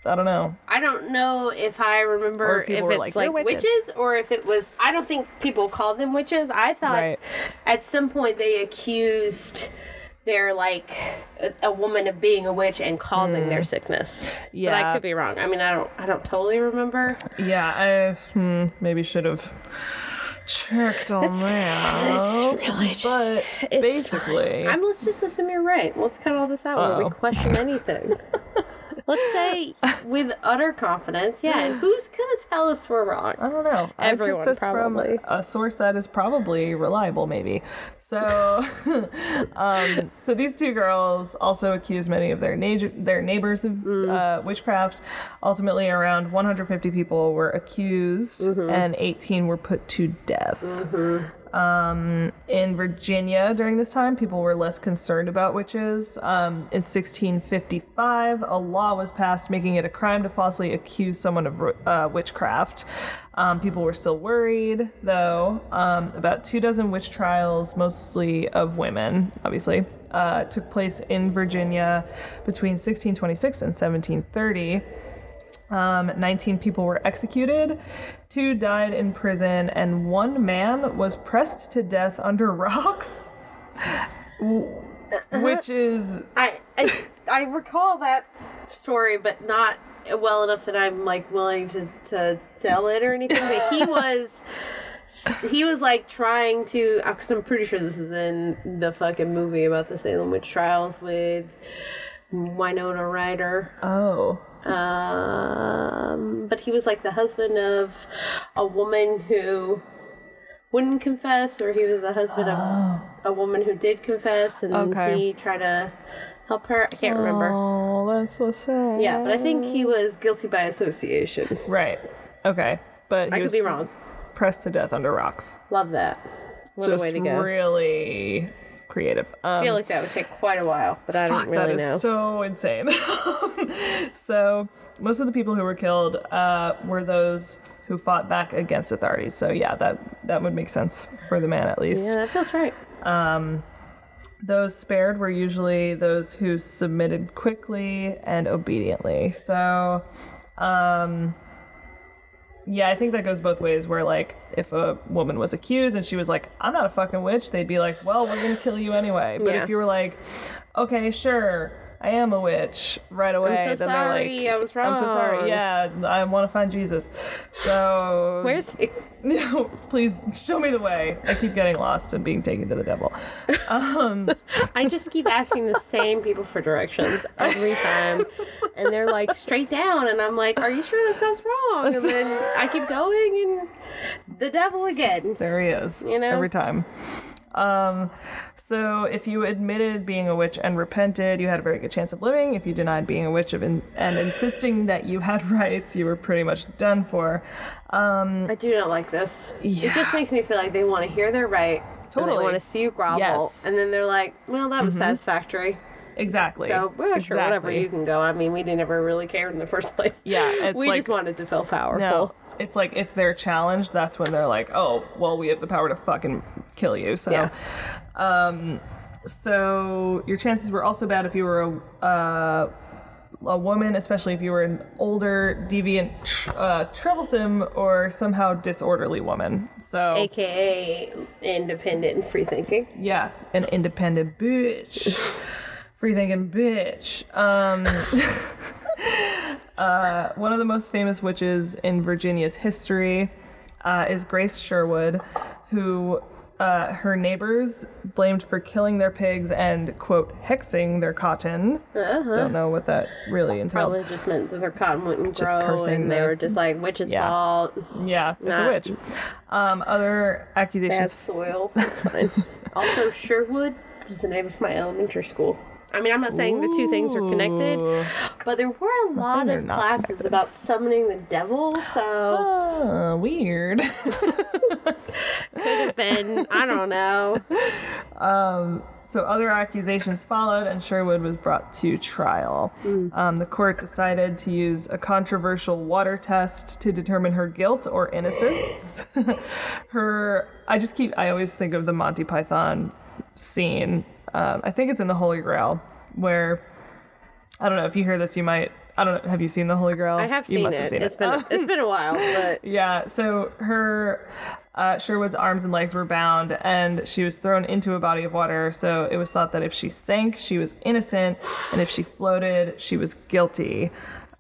I don't know. I don't know if I remember if if, it's like, like, witches." witches or if it was. I don't think people call them witches. I thought Right. at some point they accused their like a, a woman of being a witch and causing their sickness. but Mm. Yeah. I could be wrong. I mean, I don't. I don't totally remember. Yeah, I hmm, maybe should have checked on that. It's really just. but it's basically, fine. I'm. Let's just assume you're right. Let's cut all this out we question anything. Let's say with utter confidence, yeah. Who's gonna tell us we're wrong? I don't know. Everyone, I took this probably. from a source that is probably reliable, maybe. So, um, so these two girls also accused many of their na- their neighbors of Mm. uh, witchcraft. Ultimately, around 150 people were accused, Mm-hmm. and 18 were put to death. Um, in Virginia during this time, people were less concerned about witches. Um, in 1655, a law was passed making it a crime to falsely accuse someone of uh, witchcraft. Um, people were still worried, though. Um, about two dozen witch trials, mostly of women, obviously, uh, took place in Virginia between 1626 and 1730. Um, 19 people were executed, two died in prison, and one man was pressed to death under rocks. Which is I, I I recall that story, but not well enough that I'm like willing to to tell it or anything. But he was. He was like trying to, because I'm pretty sure this is in the fucking movie about the Salem witch trials with Winona Ryder. oh Um, but he was like the husband of a woman who wouldn't confess, or he was the husband of a woman who did confess, and Okay. he tried to help her. I can't remember. Oh, that's so sad. Yeah, but I think he was guilty by association. Right. Okay. But he I could was be wrong. Pressed to death under rocks. Love that. What Just a way to go. really creative. Um, I feel like that would take quite a while, but I don't really know. that is so insane. so most of the people who were killed uh, were those who fought back against authorities. So yeah, that that would make sense for the man at least. yeah, that feels right. Those spared were usually those who submitted quickly and obediently. So, um, yeah, I think that goes both ways. Where like, if a woman was accused and she was like, "I'm not a fucking witch," they'd be like, "Well, we're gonna kill you anyway." But Yeah. if you were like, "Okay, sure." I am a witch right away. so then sorry, they're like, I was I'm so sorry. Yeah, I want to find Jesus. So Where's he? No, please show me the way. I keep getting lost and being taken to the devil. Um, I just keep asking the same people for directions every time, and they're like straight down, and I'm like, "Are you sure that sounds wrong?" And then I keep going, and the devil again. There he is. You know? Every time. Um, so if you admitted being a witch and repented, you had a very good chance of living. If you denied being a witch of in- and insisting that you had rights, you were pretty much done for. I do not like this. Yeah. It just makes me feel like they want to hear they're right. Totally. they want to see you grovel, Yes. and then they're like, "Well, that was satisfactory." Exactly. So, well, sure, whatever you can go. I mean, we didn't ever really cared in the first place. Yeah, it's we like- just wanted to feel powerful. No. It's like if they're challenged, that's when they're like, "Oh, well, we have the power to fucking kill you." So, Yeah. um, so your chances were also bad if you were a uh, a woman, especially if you were an older, deviant, uh, troublesome, or somehow disorderly woman. So, AKA independent and free thinking. yeah, an independent bitch, free thinking bitch. Um, uh, one of the most famous witches in Virginia's history uh, is Grace Sherwood, who uh, her neighbors blamed for killing their pigs and quote hexing their cotton. Don't know what that really entailed. Probably just meant that their cotton wouldn't Just grow, cursing and they the- were just like witch's Yeah. fault. Yeah, it's a witch. Um, other Bad accusations. soil. Fine. also, Sherwood is the name of my elementary school. I mean, I'm not saying the two things are connected, but there were a lot of classes connected. about summoning the devil, so Uh, weird. could have been, I don't know. So other accusations followed, and Sherwood was brought to trial. Um, the court decided to use a controversial water test to determine her guilt or innocence. her, I just keep, I always think of the Monty Python scene. Um, I think it's in the Holy Grail, where I don't know if you hear this, you might. I don't know. Have you seen the Holy Grail? I have You seen must it. have seen It's it. been it's been a while, but Yeah, so her uh, Sherwood's arms and legs were bound, and she was thrown into a body of water. So it was thought that if she sank, she was innocent, and if she floated, she was guilty.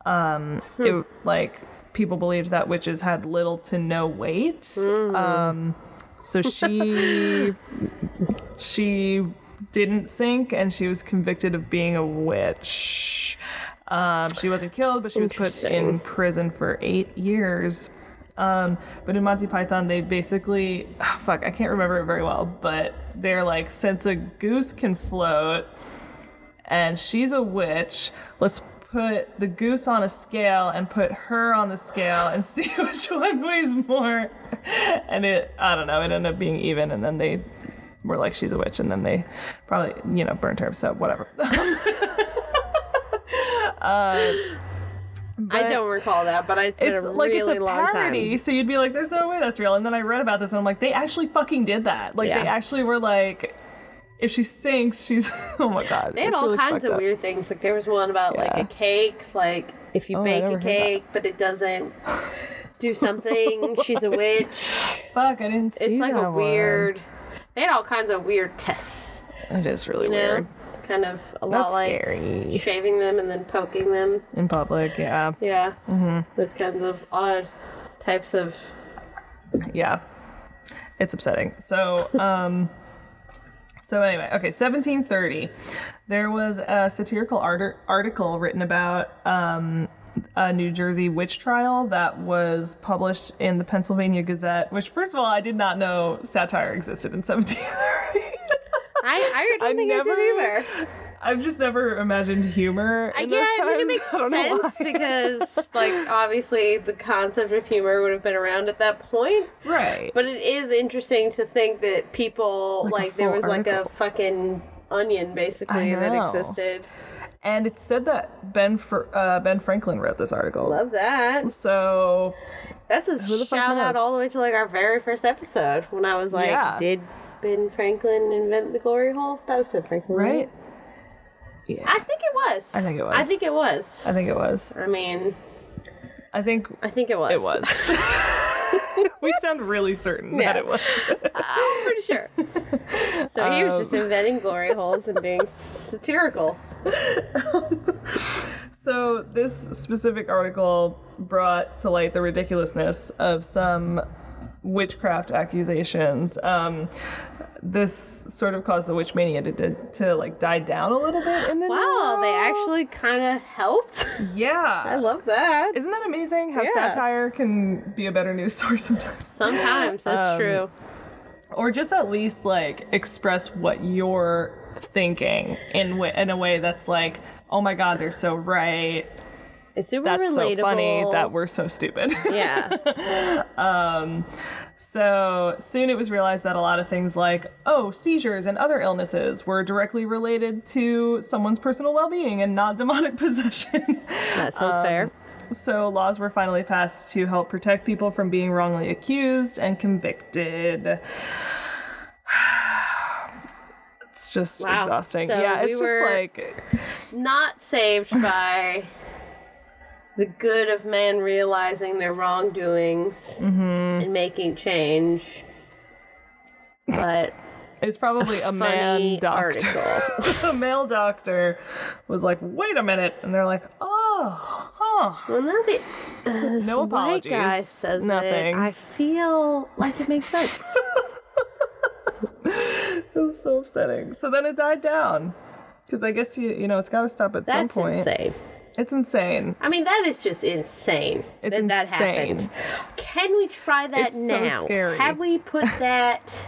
Um, it like people believed that witches had little to no weight. Um, so she she didn't sink, and she was convicted of being a witch. Um, she wasn't killed, but she was put in prison for eight years. Um, but in Monty Python, they basically, ah, fuck, I can't remember it very well, but they're like, since a goose can float and she's a witch, let's put the goose on a scale and put her on the scale and see which one weighs more. And it, I don't know, it ended up being even, and then they were like, she's a witch, and then they probably, you know, burned her, so whatever. I don't recall that. But I it's a like really it's a parody, so you'd be like, "There's no way that's real." And then I read about this, and I'm like, "They actually fucking did that. Like Yeah. they actually were like, if she sinks, she's oh my god." They had it's all really kinds of up. weird things. Like there was one about like a cake, like if you Oh, bake a cake but it doesn't do something, she's a witch. Fuck, I didn't see It's like a one. weird. They had all kinds of weird tests. It is really You know, weird. kind of a lot That's like scary. shaving them and then poking them. In public, yeah. Yeah, mm-hmm. those kinds of odd types of. Yeah. It's upsetting. So, um so anyway, okay, 1730. There was a satirical art- article written about um a New Jersey witch trial that was published in the Pennsylvania Gazette, which first of all, I did not know satire existed in 1730. I, I don't I think never- I did either. I've just never imagined humor I- in yeah, those I times. mean, it makes I don't know sense because, like, obviously the concept of humor would have been around at that point. Right. But it is interesting to think that people, Like like, there was like a fucking onion basically that existed. And it said that Ben Fr- uh, Ben Franklin wrote this article. Love that. So That's a the fuck shout out all the way to like our very first episode when I was like, Yeah. did Ben Franklin invent the glory hole? That was Ben Franklin, right. Yeah. I think it was. I think it was. I think it was. I think it was. I mean, I think I think it was. it was. we sound really certain Yeah. that it was. I'm pretty sure. So he was just Um, inventing glory holes and being satirical. So this specific article brought to light the ridiculousness of some witchcraft accusations. Um, this sort of caused the witch mania to, to, to like die down a little bit in the Wow, they actually kind of helped. yeah. I love that. Isn't that amazing how Yeah. satire can be a better news source sometimes? Sometimes that's Um, true. Or just at least like express what you're thinking in wa- in a way that's like, oh my god, they're so right. It's super That's relatable. so funny that we're so stupid. yeah. Um, so soon it was realized that a lot of things like oh seizures and other illnesses were directly related to someone's personal well-being and not demonic possession. That sounds um, fair. So laws were finally passed to help protect people from being wrongly accused and convicted. It's just Wow. exhausting. So yeah, we it's were- just like Not saved by the good of man realizing their wrongdoings Mm-hmm. and making change. But it's probably a man doctor. a male doctor was like, "Wait a minute," and they're like, "Oh, huh." Well, now that this No white guy says Nothing. it, I feel like it makes sense. It's so upsetting. So then it died down. Because I guess you you know it's got to stop at some That's point. insane. It's insane. I mean, that is just insane. It's that that insane. happened. Can we try that It's so scary. Have we put that?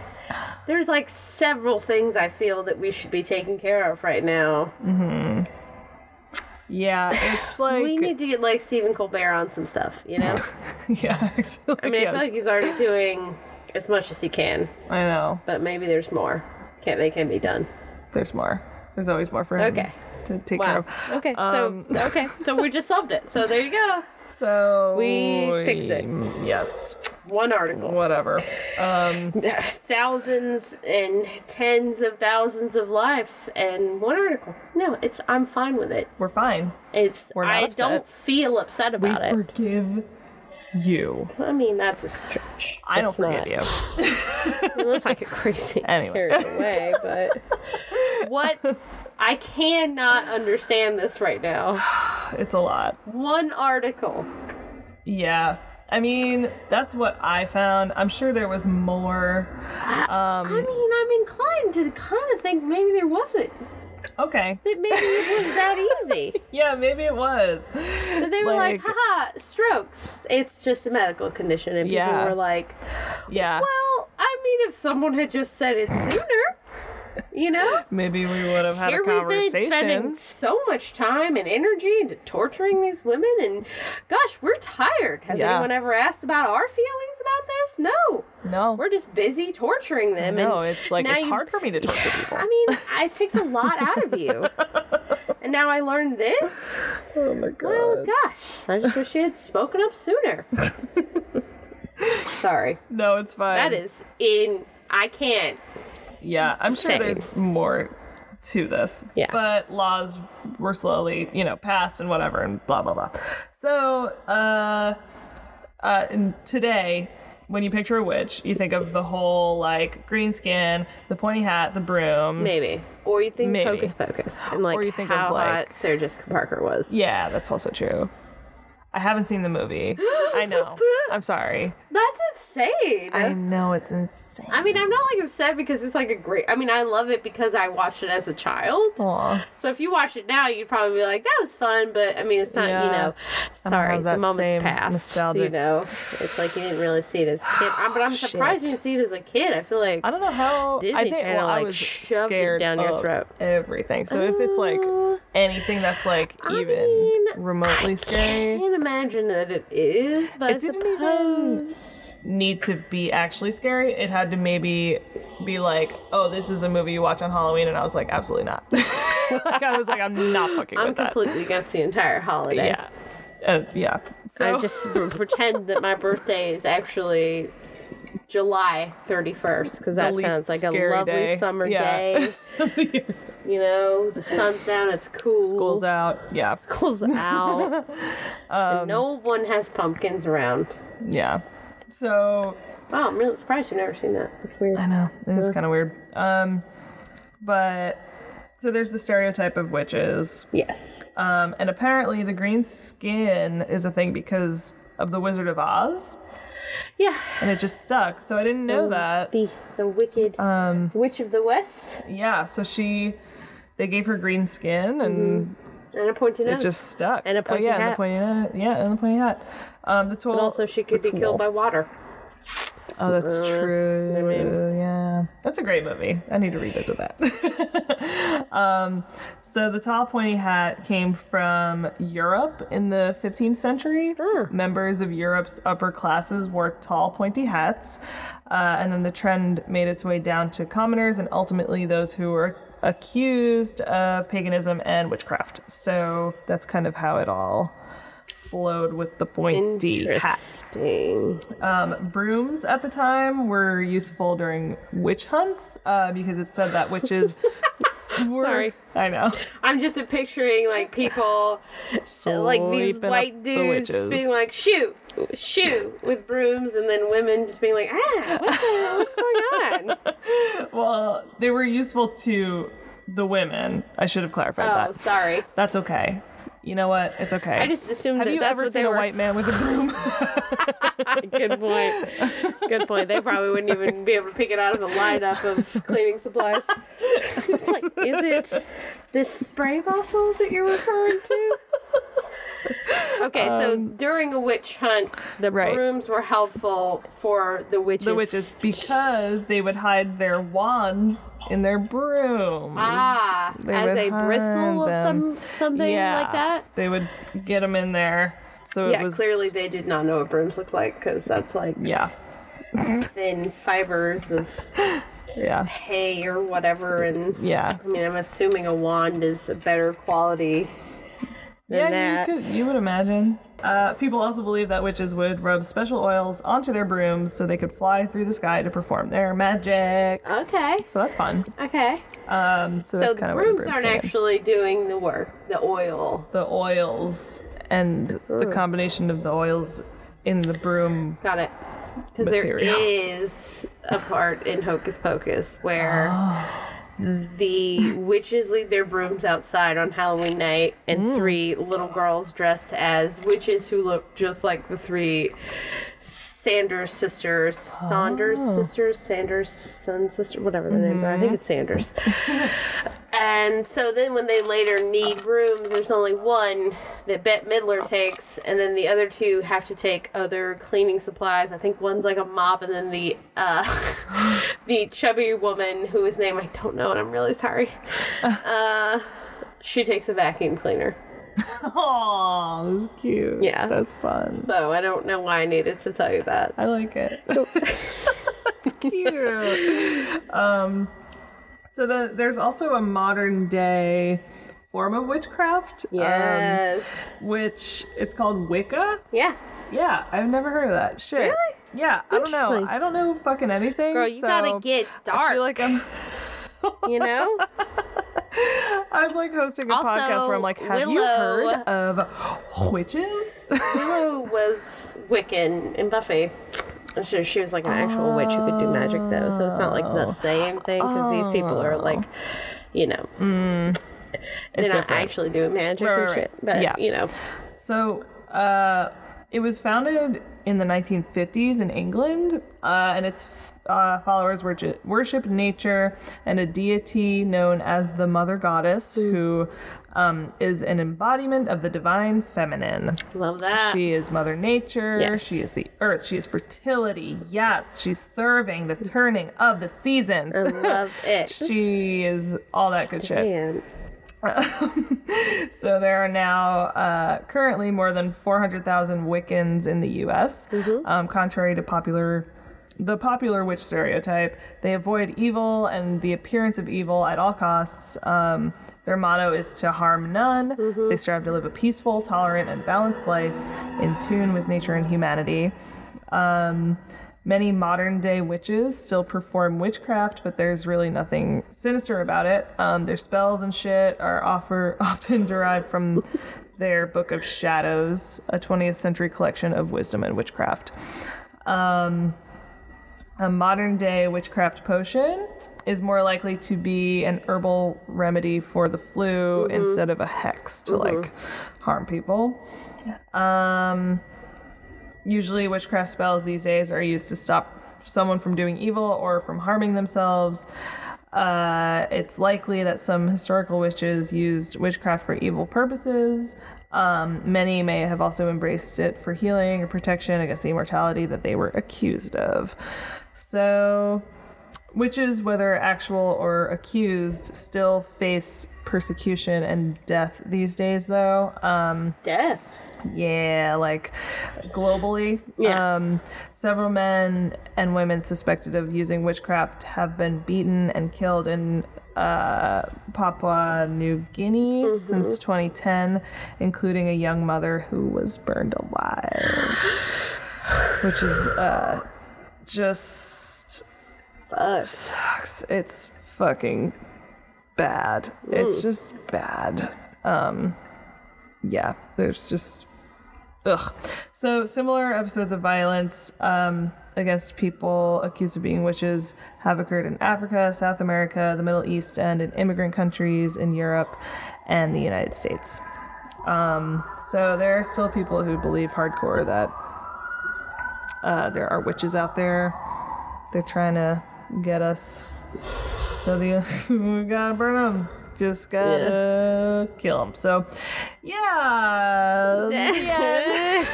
There's like several things I feel that we should be taking care of right now. Mm-hmm. Yeah, it's like we need to get like Stephen Colbert on some stuff, you know? yeah. Actually, I mean, yes. I feel like he's already doing as much as he can, I know. but maybe there's more. Can't they can be done? There's more. There's always more for him. Okay. To take care of. Okay. Um, so okay. So we just solved it. So there you go. So We fixed it. Mm, yes. One article. Whatever. Um, thousands and tens of thousands of lives and one article. No, it's I'm fine with it. We're fine. It's We're not I upset. don't feel upset We about it. forgive you. I mean, that's a stretch. I don't forgive not- you. Unless I get crazy Anyway. carried away, but what I cannot understand this right now. It's a lot. One article. Yeah. I mean, that's what I found. I'm sure there was more. Um, I mean, I'm inclined to kind of think maybe there wasn't. Okay. That maybe it was that easy. Yeah, maybe it was. So they were like, Like- haha, strokes. It's just a medical condition. And people Yeah. were like, Yeah. well, I mean, if someone had just said it sooner, you know? Maybe we would have had Here a we've been conversation. spending so much time and energy into torturing these women, and gosh, we're tired. Has Yeah. anyone ever asked about our feelings about this? No. No. We're just busy torturing them. no, and it's like it's you- hard for me to torture people. I mean, it takes a lot out of you. And now I learned this. oh my god. Well, gosh, I just wish she had spoken up sooner. Sorry. no, it's fine. That is in. I can't. Yeah, I'm sure insane. there's more to this. Yeah. But laws were slowly, you know, passed and whatever and blah blah blah. So, uh, uh, and today, when you picture a witch, you think of the whole like green skin, the pointy hat, the broom. Maybe. Or you think Maybe. Hocus Pocus. And like Or you think of, how like- hot Sarah Jessica Parker was. Yeah, that's also true. I haven't seen the movie. I know. I'm sorry. That's insane. I know it's insane. I mean, I'm not like upset because it's like a great. I mean, I love it because I watched it as a child. Aw. So if you watch it now, you'd probably be like, "That was fun," but I mean, it's not. You know, sorry, the moment's passed. nostalgic- You know, it's like you didn't really see it as a kid. Um, but I'm surprised you didn't see it as a kid. I feel like I don't know how. Disney I think Channel, well, I like, was scared down your throat. everything. So if it's like Uh, anything that's like I even mean, remotely scary, I can't imagine that it is, but It I didn't even- suppose. Need to be actually scary. It had to maybe be like, oh, this is a movie you watch on Halloween, and I was like, absolutely not. like I was like, I'm not fucking I'm with that. completely against the entire holiday. Yeah, uh, yeah. So I just pretend that my birthday is actually July 31st because that sounds like a lovely day. summer Yeah. day. you know, the sun's out, it's cool. school's out. Yeah, School's out. Um, and no one has pumpkins around. yeah. So Wow, I'm really surprised you've never seen that. That's weird. I know it is kind of weird. Um, but so there's the stereotype of witches. Yes. Um, and apparently the green skin is a thing because of the Wizard of Oz, Yeah. and it just stuck. So I didn't know that. The the wicked um, witch of the west Yeah, so she, they gave her green skin, and and a pointy nose. it just stuck. And a pointy oh, yeah, and the hat. pointy. Yeah, and the pointy hat. Um, the tool. But also, she could be killed by water. Oh, that's Uh, true. I mean- yeah, that's a great movie. I need to revisit that. um, so the tall pointy hat came from Europe in the 15th century. Members of Europe's upper classes wore tall pointy hats, uh, and then the trend made its way down to commoners and ultimately those who were accused of paganism and witchcraft. So that's kind of how it all flowed with the pointy hat. Interesting. Brooms at the time were useful during witch hunts uh, because it said that witches were. Sorry. I know. I'm just picturing like people, like these white dudes witches. being like, shoot, shoot, with brooms, and then women just being like, ah, what's, the, what's going on? Well, they were useful to the women. I should have clarified that. Oh, that. sorry. That's okay. You know what? It's okay. I just assumed Have that you that's ever seen a were. white man with a broom? Good point. Good point. They probably wouldn't even be able to pick it out of the lineup of cleaning supplies. it's like, is it this spray bottle that you're referring to? Okay, so during a witch hunt, the Um, Right. brooms were helpful for the witches. the witches because they would hide their wands in their brooms. Ah, They as a bristle hide of some something yeah, like that. They would get them in there. So it Yeah, was clearly they did not know what brooms look like because that's like Yeah. thin fibers of Yeah. hay or whatever, and Yeah. I mean, I'm assuming a wand is a better quality yeah, that. you could you would imagine. Uh, people also believe that witches would rub special oils onto their brooms so they could fly through the sky to perform their magic. Okay, So that's fun. okay. Um, so So that's kind of brooms brooms aren't came in. actually doing the work. The oil. the oils and the combination of the oils in the broom. Got it. Because there is a part in Hocus Pocus where Oh. The witches leave their brooms outside on Halloween night, and Mm. three little girls dressed as witches who look just like the three Sanders sisters. Saunders Oh. sisters, Sanderson sister, whatever their names are. I think it's Sanders. and so then when they later need rooms, there's only one that Bette Midler takes, and then the other two have to take other cleaning supplies. I think one's like a mop, and then the uh, the chubby woman whose name I don't know, and I'm really sorry. Uh, she takes a vacuum cleaner. Oh, that's cute. Yeah. that's fun. So I don't know why I needed to tell you that. I like it. it's cute. Um, so the, there's also a modern day form of witchcraft. um, Yes. which it's called Wicca. yeah. Yeah, I've never heard of that. Shit. Really? Yeah, I don't know. I don't know fucking anything. Girl, you so gotta get I dark. feel like I'm. You know? I'm like hosting a Also, podcast where I'm like, have you heard of witches? Willow was Wiccan in Buffy. I'm sure she was like an actual witch who could do magic though, so it's not like the same thing because these people are like, you know, they're It's not different. actually doing magic Right, and right, shit. But Yeah. you know, So, uh, it was founded in the 1950s in England, uh, and its uh, followers worship, worship nature and a deity known as the Mother Goddess, who um, is an embodiment of the divine feminine. love that. She is Mother Nature. Yes. She is the earth. She is fertility. Yes, she's serving the turning of the seasons. I love it. she is all that good shit. So there are now uh, currently more than 400,000 Wiccans in the U.S. Um, contrary to popular the popular witch stereotype, they avoid evil and the appearance of evil at all costs. Um, their motto is to harm none. They strive to live a peaceful, tolerant, and balanced life in tune with nature and humanity. Um, many modern day witches still perform witchcraft, but there's really nothing sinister about it. Um, their spells and shit are offer, often derived from their Book of Shadows, a 20th century collection of wisdom and witchcraft. Um, a modern day witchcraft potion is more likely to be an herbal remedy for the flu instead of a hex to like harm people. Um, usually, witchcraft spells these days are used to stop someone from doing evil or from harming themselves. Uh, it's likely that some historical witches used witchcraft for evil purposes. Um, many may have also embraced it for healing or protection against the immortality that they were accused of. So, witches, whether actual or accused, still face persecution and death these days, though. Um, Death. Yeah, like globally. Yeah. Um, several men and women suspected of using witchcraft have been beaten and killed in uh, Papua New Guinea since 2010, including a young mother who was burned alive. Which is uh, just Fuck. sucks. It's fucking bad. It's just bad. Um, yeah, there's just ugh. So similar episodes of violence um, against people accused of being witches have occurred in Africa, South America, the Middle East, and in immigrant countries in Europe and the United States. Um, so there are still people who believe hardcore that uh, there are witches out there. They're trying to get us. So the we gotta burn them. Just gotta kill him. So, yeah. end.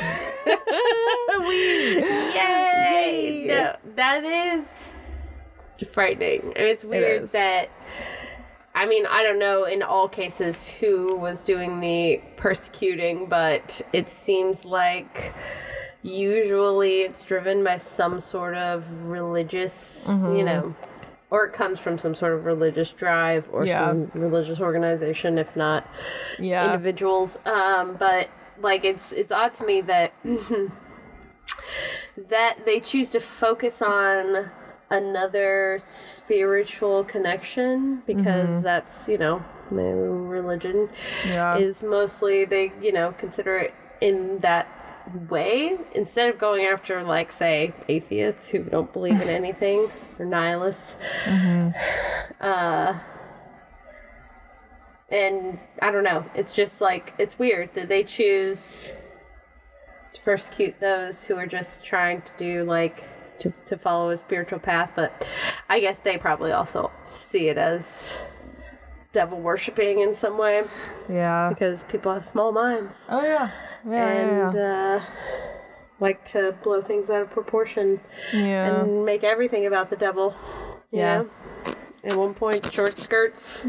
Yay! No, that is frightening. And it's weird is. that. I mean, I don't know in all cases who was doing the persecuting, but it seems like usually it's driven by some sort of religious, you mm-hmm. know, or it comes from some sort of religious drive or Yeah. some religious organization, if not Yeah. individuals. Um, but like it's it's odd to me that that they choose to focus on another spiritual connection because that's you know religion Yeah. is mostly they you know consider it in that way instead of going after like say atheists who don't believe in anything or nihilists uh and i don't know it's just like it's weird that they choose to persecute those who are just trying to do like to, to follow a spiritual path but i guess they probably also see it as devil worshipping in some way Yeah. because people have small minds Oh, yeah. Yeah. and yeah. uh, like to blow things out of proportion Yeah. and make everything about the devil. You Yeah. know? At one point, short skirts.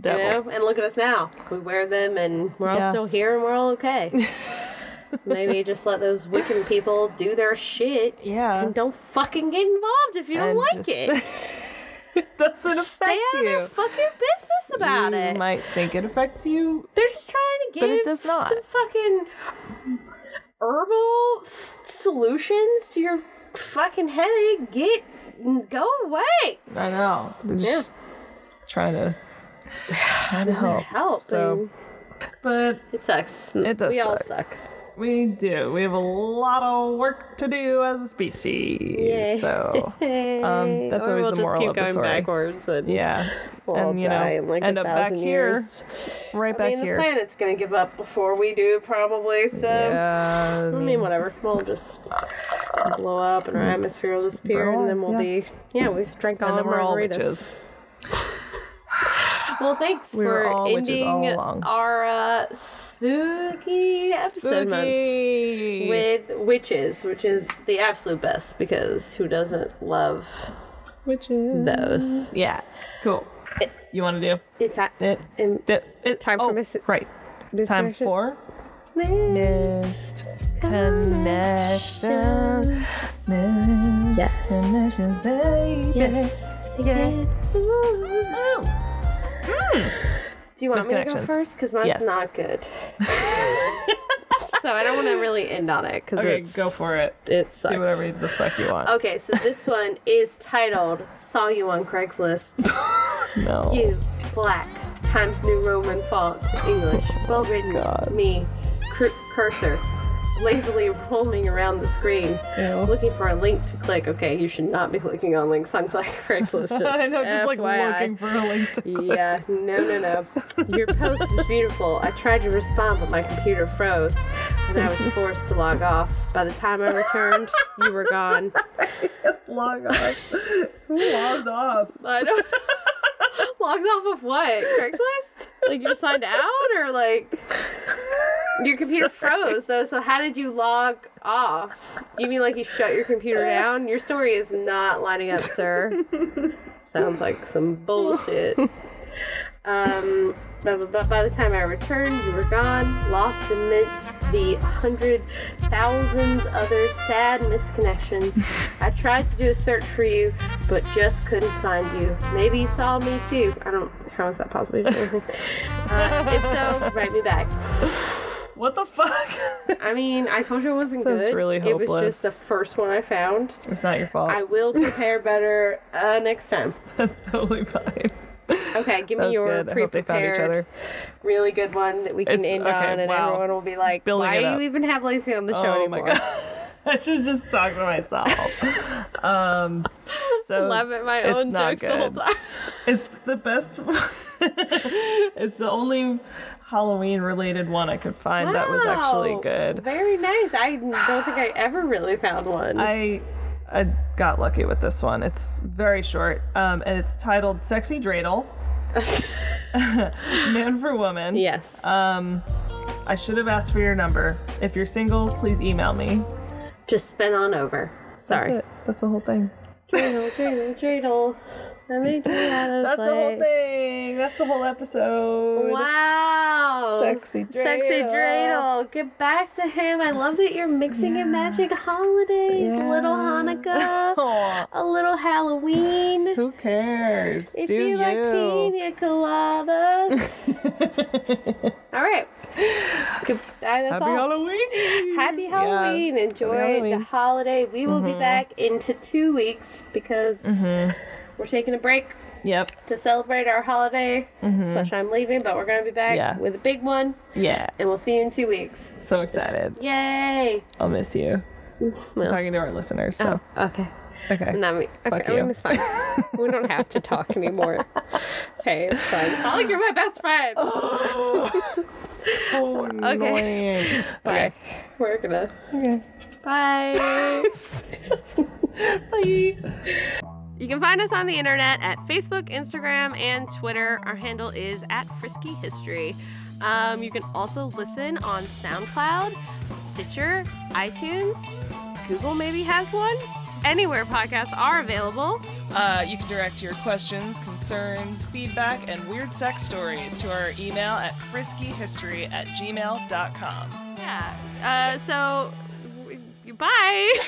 Devil. You know? And look at us now. We wear them and we're all still here and we're all okay. Maybe just let those Wiccan people do their shit. Yeah. And don't fucking get involved if you don't like just it. it doesn't Stay affect out of their you. fucking business about you it. You might think it affects you. They're just trying to give But it does not. some fucking herbal f- solutions to your fucking headache. Get go away. I know. They're just trying to trying to help. Help. So, but it sucks. It does We all suck. We do. We have a lot of work to do as a species. Yay. So, um, that's Or always we'll the moral of the going story. backwards and Yeah, we'll and you know, like end up back thousand here, years. right I back mean, here. the planet's gonna give up before we do, probably. So, Yeah, I mean, whatever. We'll just blow up, and our atmosphere will disappear, and then we'll away, be yeah, we've drank all and then we're all margaritas. witches. Well, thanks We for all ending all along. our uh, spooky episode Spooky. with witches, which is the absolute best because who doesn't love witches. those? Yeah, cool. You want to do It's at it? it, it time oh, for miss right. Time for missed connections. Missed Yes. connections, baby. Yes. Yeah. Ooh. Hmm. Do you want me to go first? Because mine's Yes. not good. so I don't want to really end on it. Cause Okay, go for it. It sucks. Do whatever the fuck you want. Okay, so this one is titled "Saw You on Craigslist." No. You, black, Times New Roman font, English, well written, me, cur- cursor, lazily roaming around the screen, Ew. looking for a link to click. Okay, you should not be clicking on links on Craigslist. Just I know, just like looking for a link to click. Yeah, no, no, no. Your post was beautiful. I tried to respond, but my computer froze, and I was forced to log off. By the time I returned, you were gone. Log off. Who logs off? I don't. Logs off of what? Craigslist? Like you signed out, or like your computer froze though? So how did you log off? Do you mean like you shut your computer down? Your story is not lining up, sir. Sounds like some bullshit. Um, but, but- by the time I returned, you were gone, lost amidst the hundred thousands other sad misconnections. I tried to do a search for you, but just couldn't find you. Maybe you saw me too. I don't. How is that possible? uh, if so, write me back. What the fuck? I mean, I told you it wasn't Sounds good. really It was hopeless. just the first one I found. it's not your fault. I will prepare better uh, next time. That's totally fine. Okay, give me your good. I hope they found each other. really good one that we can It's- end okay, on, and wow. everyone will be like, Building "Why do you even have Lacey on the show Oh anymore?" I should just talk to myself. um, so Laugh at my own jokes the whole time. It's the best. it's the only Halloween related one I could find that was actually good. Very nice. I don't think I ever really found one. I I got lucky with this one. It's very short, um, and it's titled "Sexy Dreidel." Man for woman. yes. Um, I should have asked for your number. If you're single, please email me. Just spin on over. That's Sorry. it. That's the whole thing. Dreidel, dreidel, dreidel. I made you out of That's the whole thing. That's the whole episode. Wow. Sexy dreidel. Sexy dreidel. Get back to him. I love that you're mixing and magic holidays. A little Hanukkah. A little Halloween. who cares? If Do you, you? like pina coladas. All right. Happy all. Halloween. Happy Halloween. Enjoy Halloween. the holiday. We will be mm-hmm. back into two weeks because mm-hmm. We're taking a break Yep. to celebrate our holiday. Mm-hmm. Slash, I'm leaving, but we're going to be back Yeah. with a big one, Yeah. and we'll see you in two weeks. So excited. Yay! I'll miss you. I'm talking to our listeners. So Oh, okay. okay. Not me. Okay, Fuck I mean, you. it's fine. we don't have to talk anymore. Okay, it's fine. It's not like you're my best friend. Oh, so annoying. Okay, we're gonna. Okay. Bye. Bye. You can find us on the internet at Facebook, Instagram, and Twitter. Our handle is at Frisky History. Um, you can also listen on SoundCloud, Stitcher, iTunes. Google maybe has one. Anywhere podcasts are available. Uh, you can direct your questions, concerns, feedback, and weird sex stories to our email at friskyhistory at gmail.com. Yeah. Uh, so, w- bye.